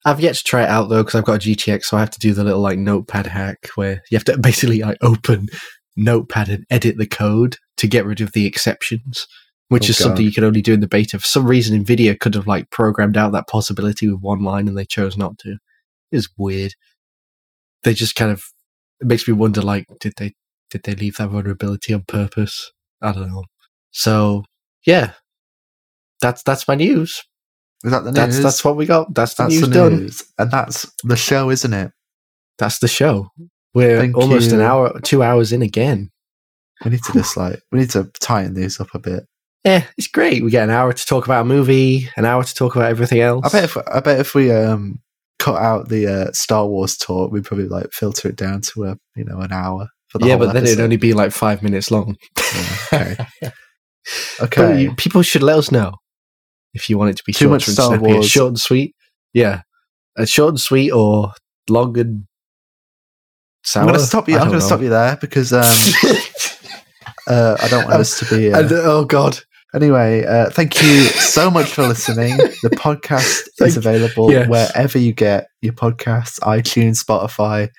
i've yet to try it out though because i've got a gtx so i have to do the little like notepad hack where you have to basically like open notepad and edit the code to get rid of the exceptions which Oh, is something you can only do in the beta. For some reason nvidia could have like programmed out that possibility with one line and they chose not to. It's weird. They just kind of it makes me wonder like did they did they leave that vulnerability on purpose? I don't know. So yeah. That's that's my news Is that the news? that's that's what we got that's the That's news the done. And that's the show, isn't it? that's the show we're Thank almost an hour two hours in again We need to just like we need to tighten these up a bit. yeah it's great we get an hour to talk about a movie an hour to talk about everything else I bet if I bet if we um cut out the uh, Star Wars talk, we'd probably like filter it down to a you know an hour for the yeah but then it'd only be like five minutes long okay. Okay. you- people should let us know if you want it to be Too short much and Star snappy. Wars. short and sweet. Yeah, uh, short and sweet or long and sour. I'm gonna stop you. I I'm gonna know. stop you there because um, uh, I don't want us to be. Uh, And, oh God! Anyway, uh, thank you so much for listening. The podcast is available yes. wherever you get your podcasts: iTunes, Spotify,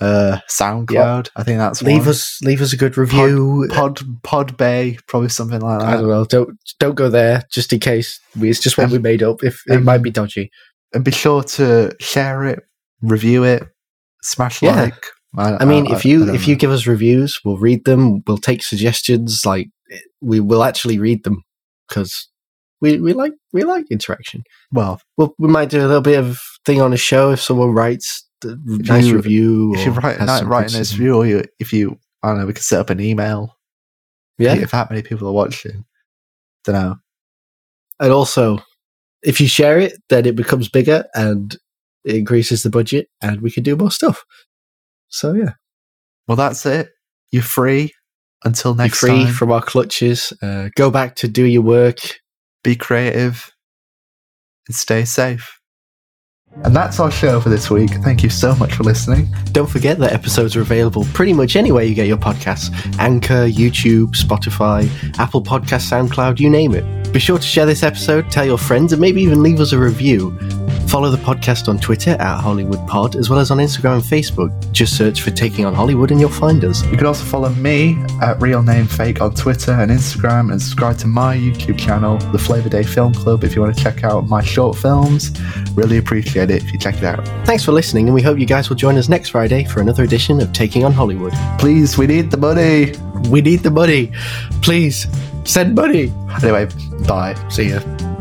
uh, SoundCloud. I think that's Leave one. us leave us a good review. Pod Pod Bay, probably something like that. I don't know. Don't don't go there just in case. We, it's just what Um, we made up. If it um, might be dodgy. And be sure to share it, review it, smash Yeah. like. I mean, if you if you give us reviews, we'll read them. We'll take suggestions. Like we will actually read them because we we like we like interaction. well, Well, we might do a little bit of thing on a show if someone writes nice review. if you or write some write in this review, or you, if you, I don't know, we can set up an email. yeah. If that many people are watching, I don't know. And also, if you share it, then it becomes bigger and it increases the budget, and we can do more stuff. So yeah, Well, that's it. You're free. Until next free time, from our clutches. Uh, go back to do your work. be creative and stay safe. And that's our show for this week. Thank you so much for listening. Don't forget that episodes are available pretty much anywhere you get your podcasts Anchor, YouTube, Spotify, Apple Podcast, SoundCloud, you name it. Be sure to share this episode, tell your friends, and maybe even leave us a review. Follow the podcast on Twitter at Hollywood Pod, as well as on Instagram and Facebook. Just search for Taking on Hollywood and you'll find us. You can also follow me at Real Name Fake on Twitter and Instagram and subscribe to my YouTube channel, The Flavor Day Film Club, if you want to check out my short films. Really appreciate it if you check it out. Thanks for listening, and we hope you guys will join us next Friday for another edition of Taking on Hollywood. Please, we need the money. We need the money. Please, send money. Anyway, bye. See ya.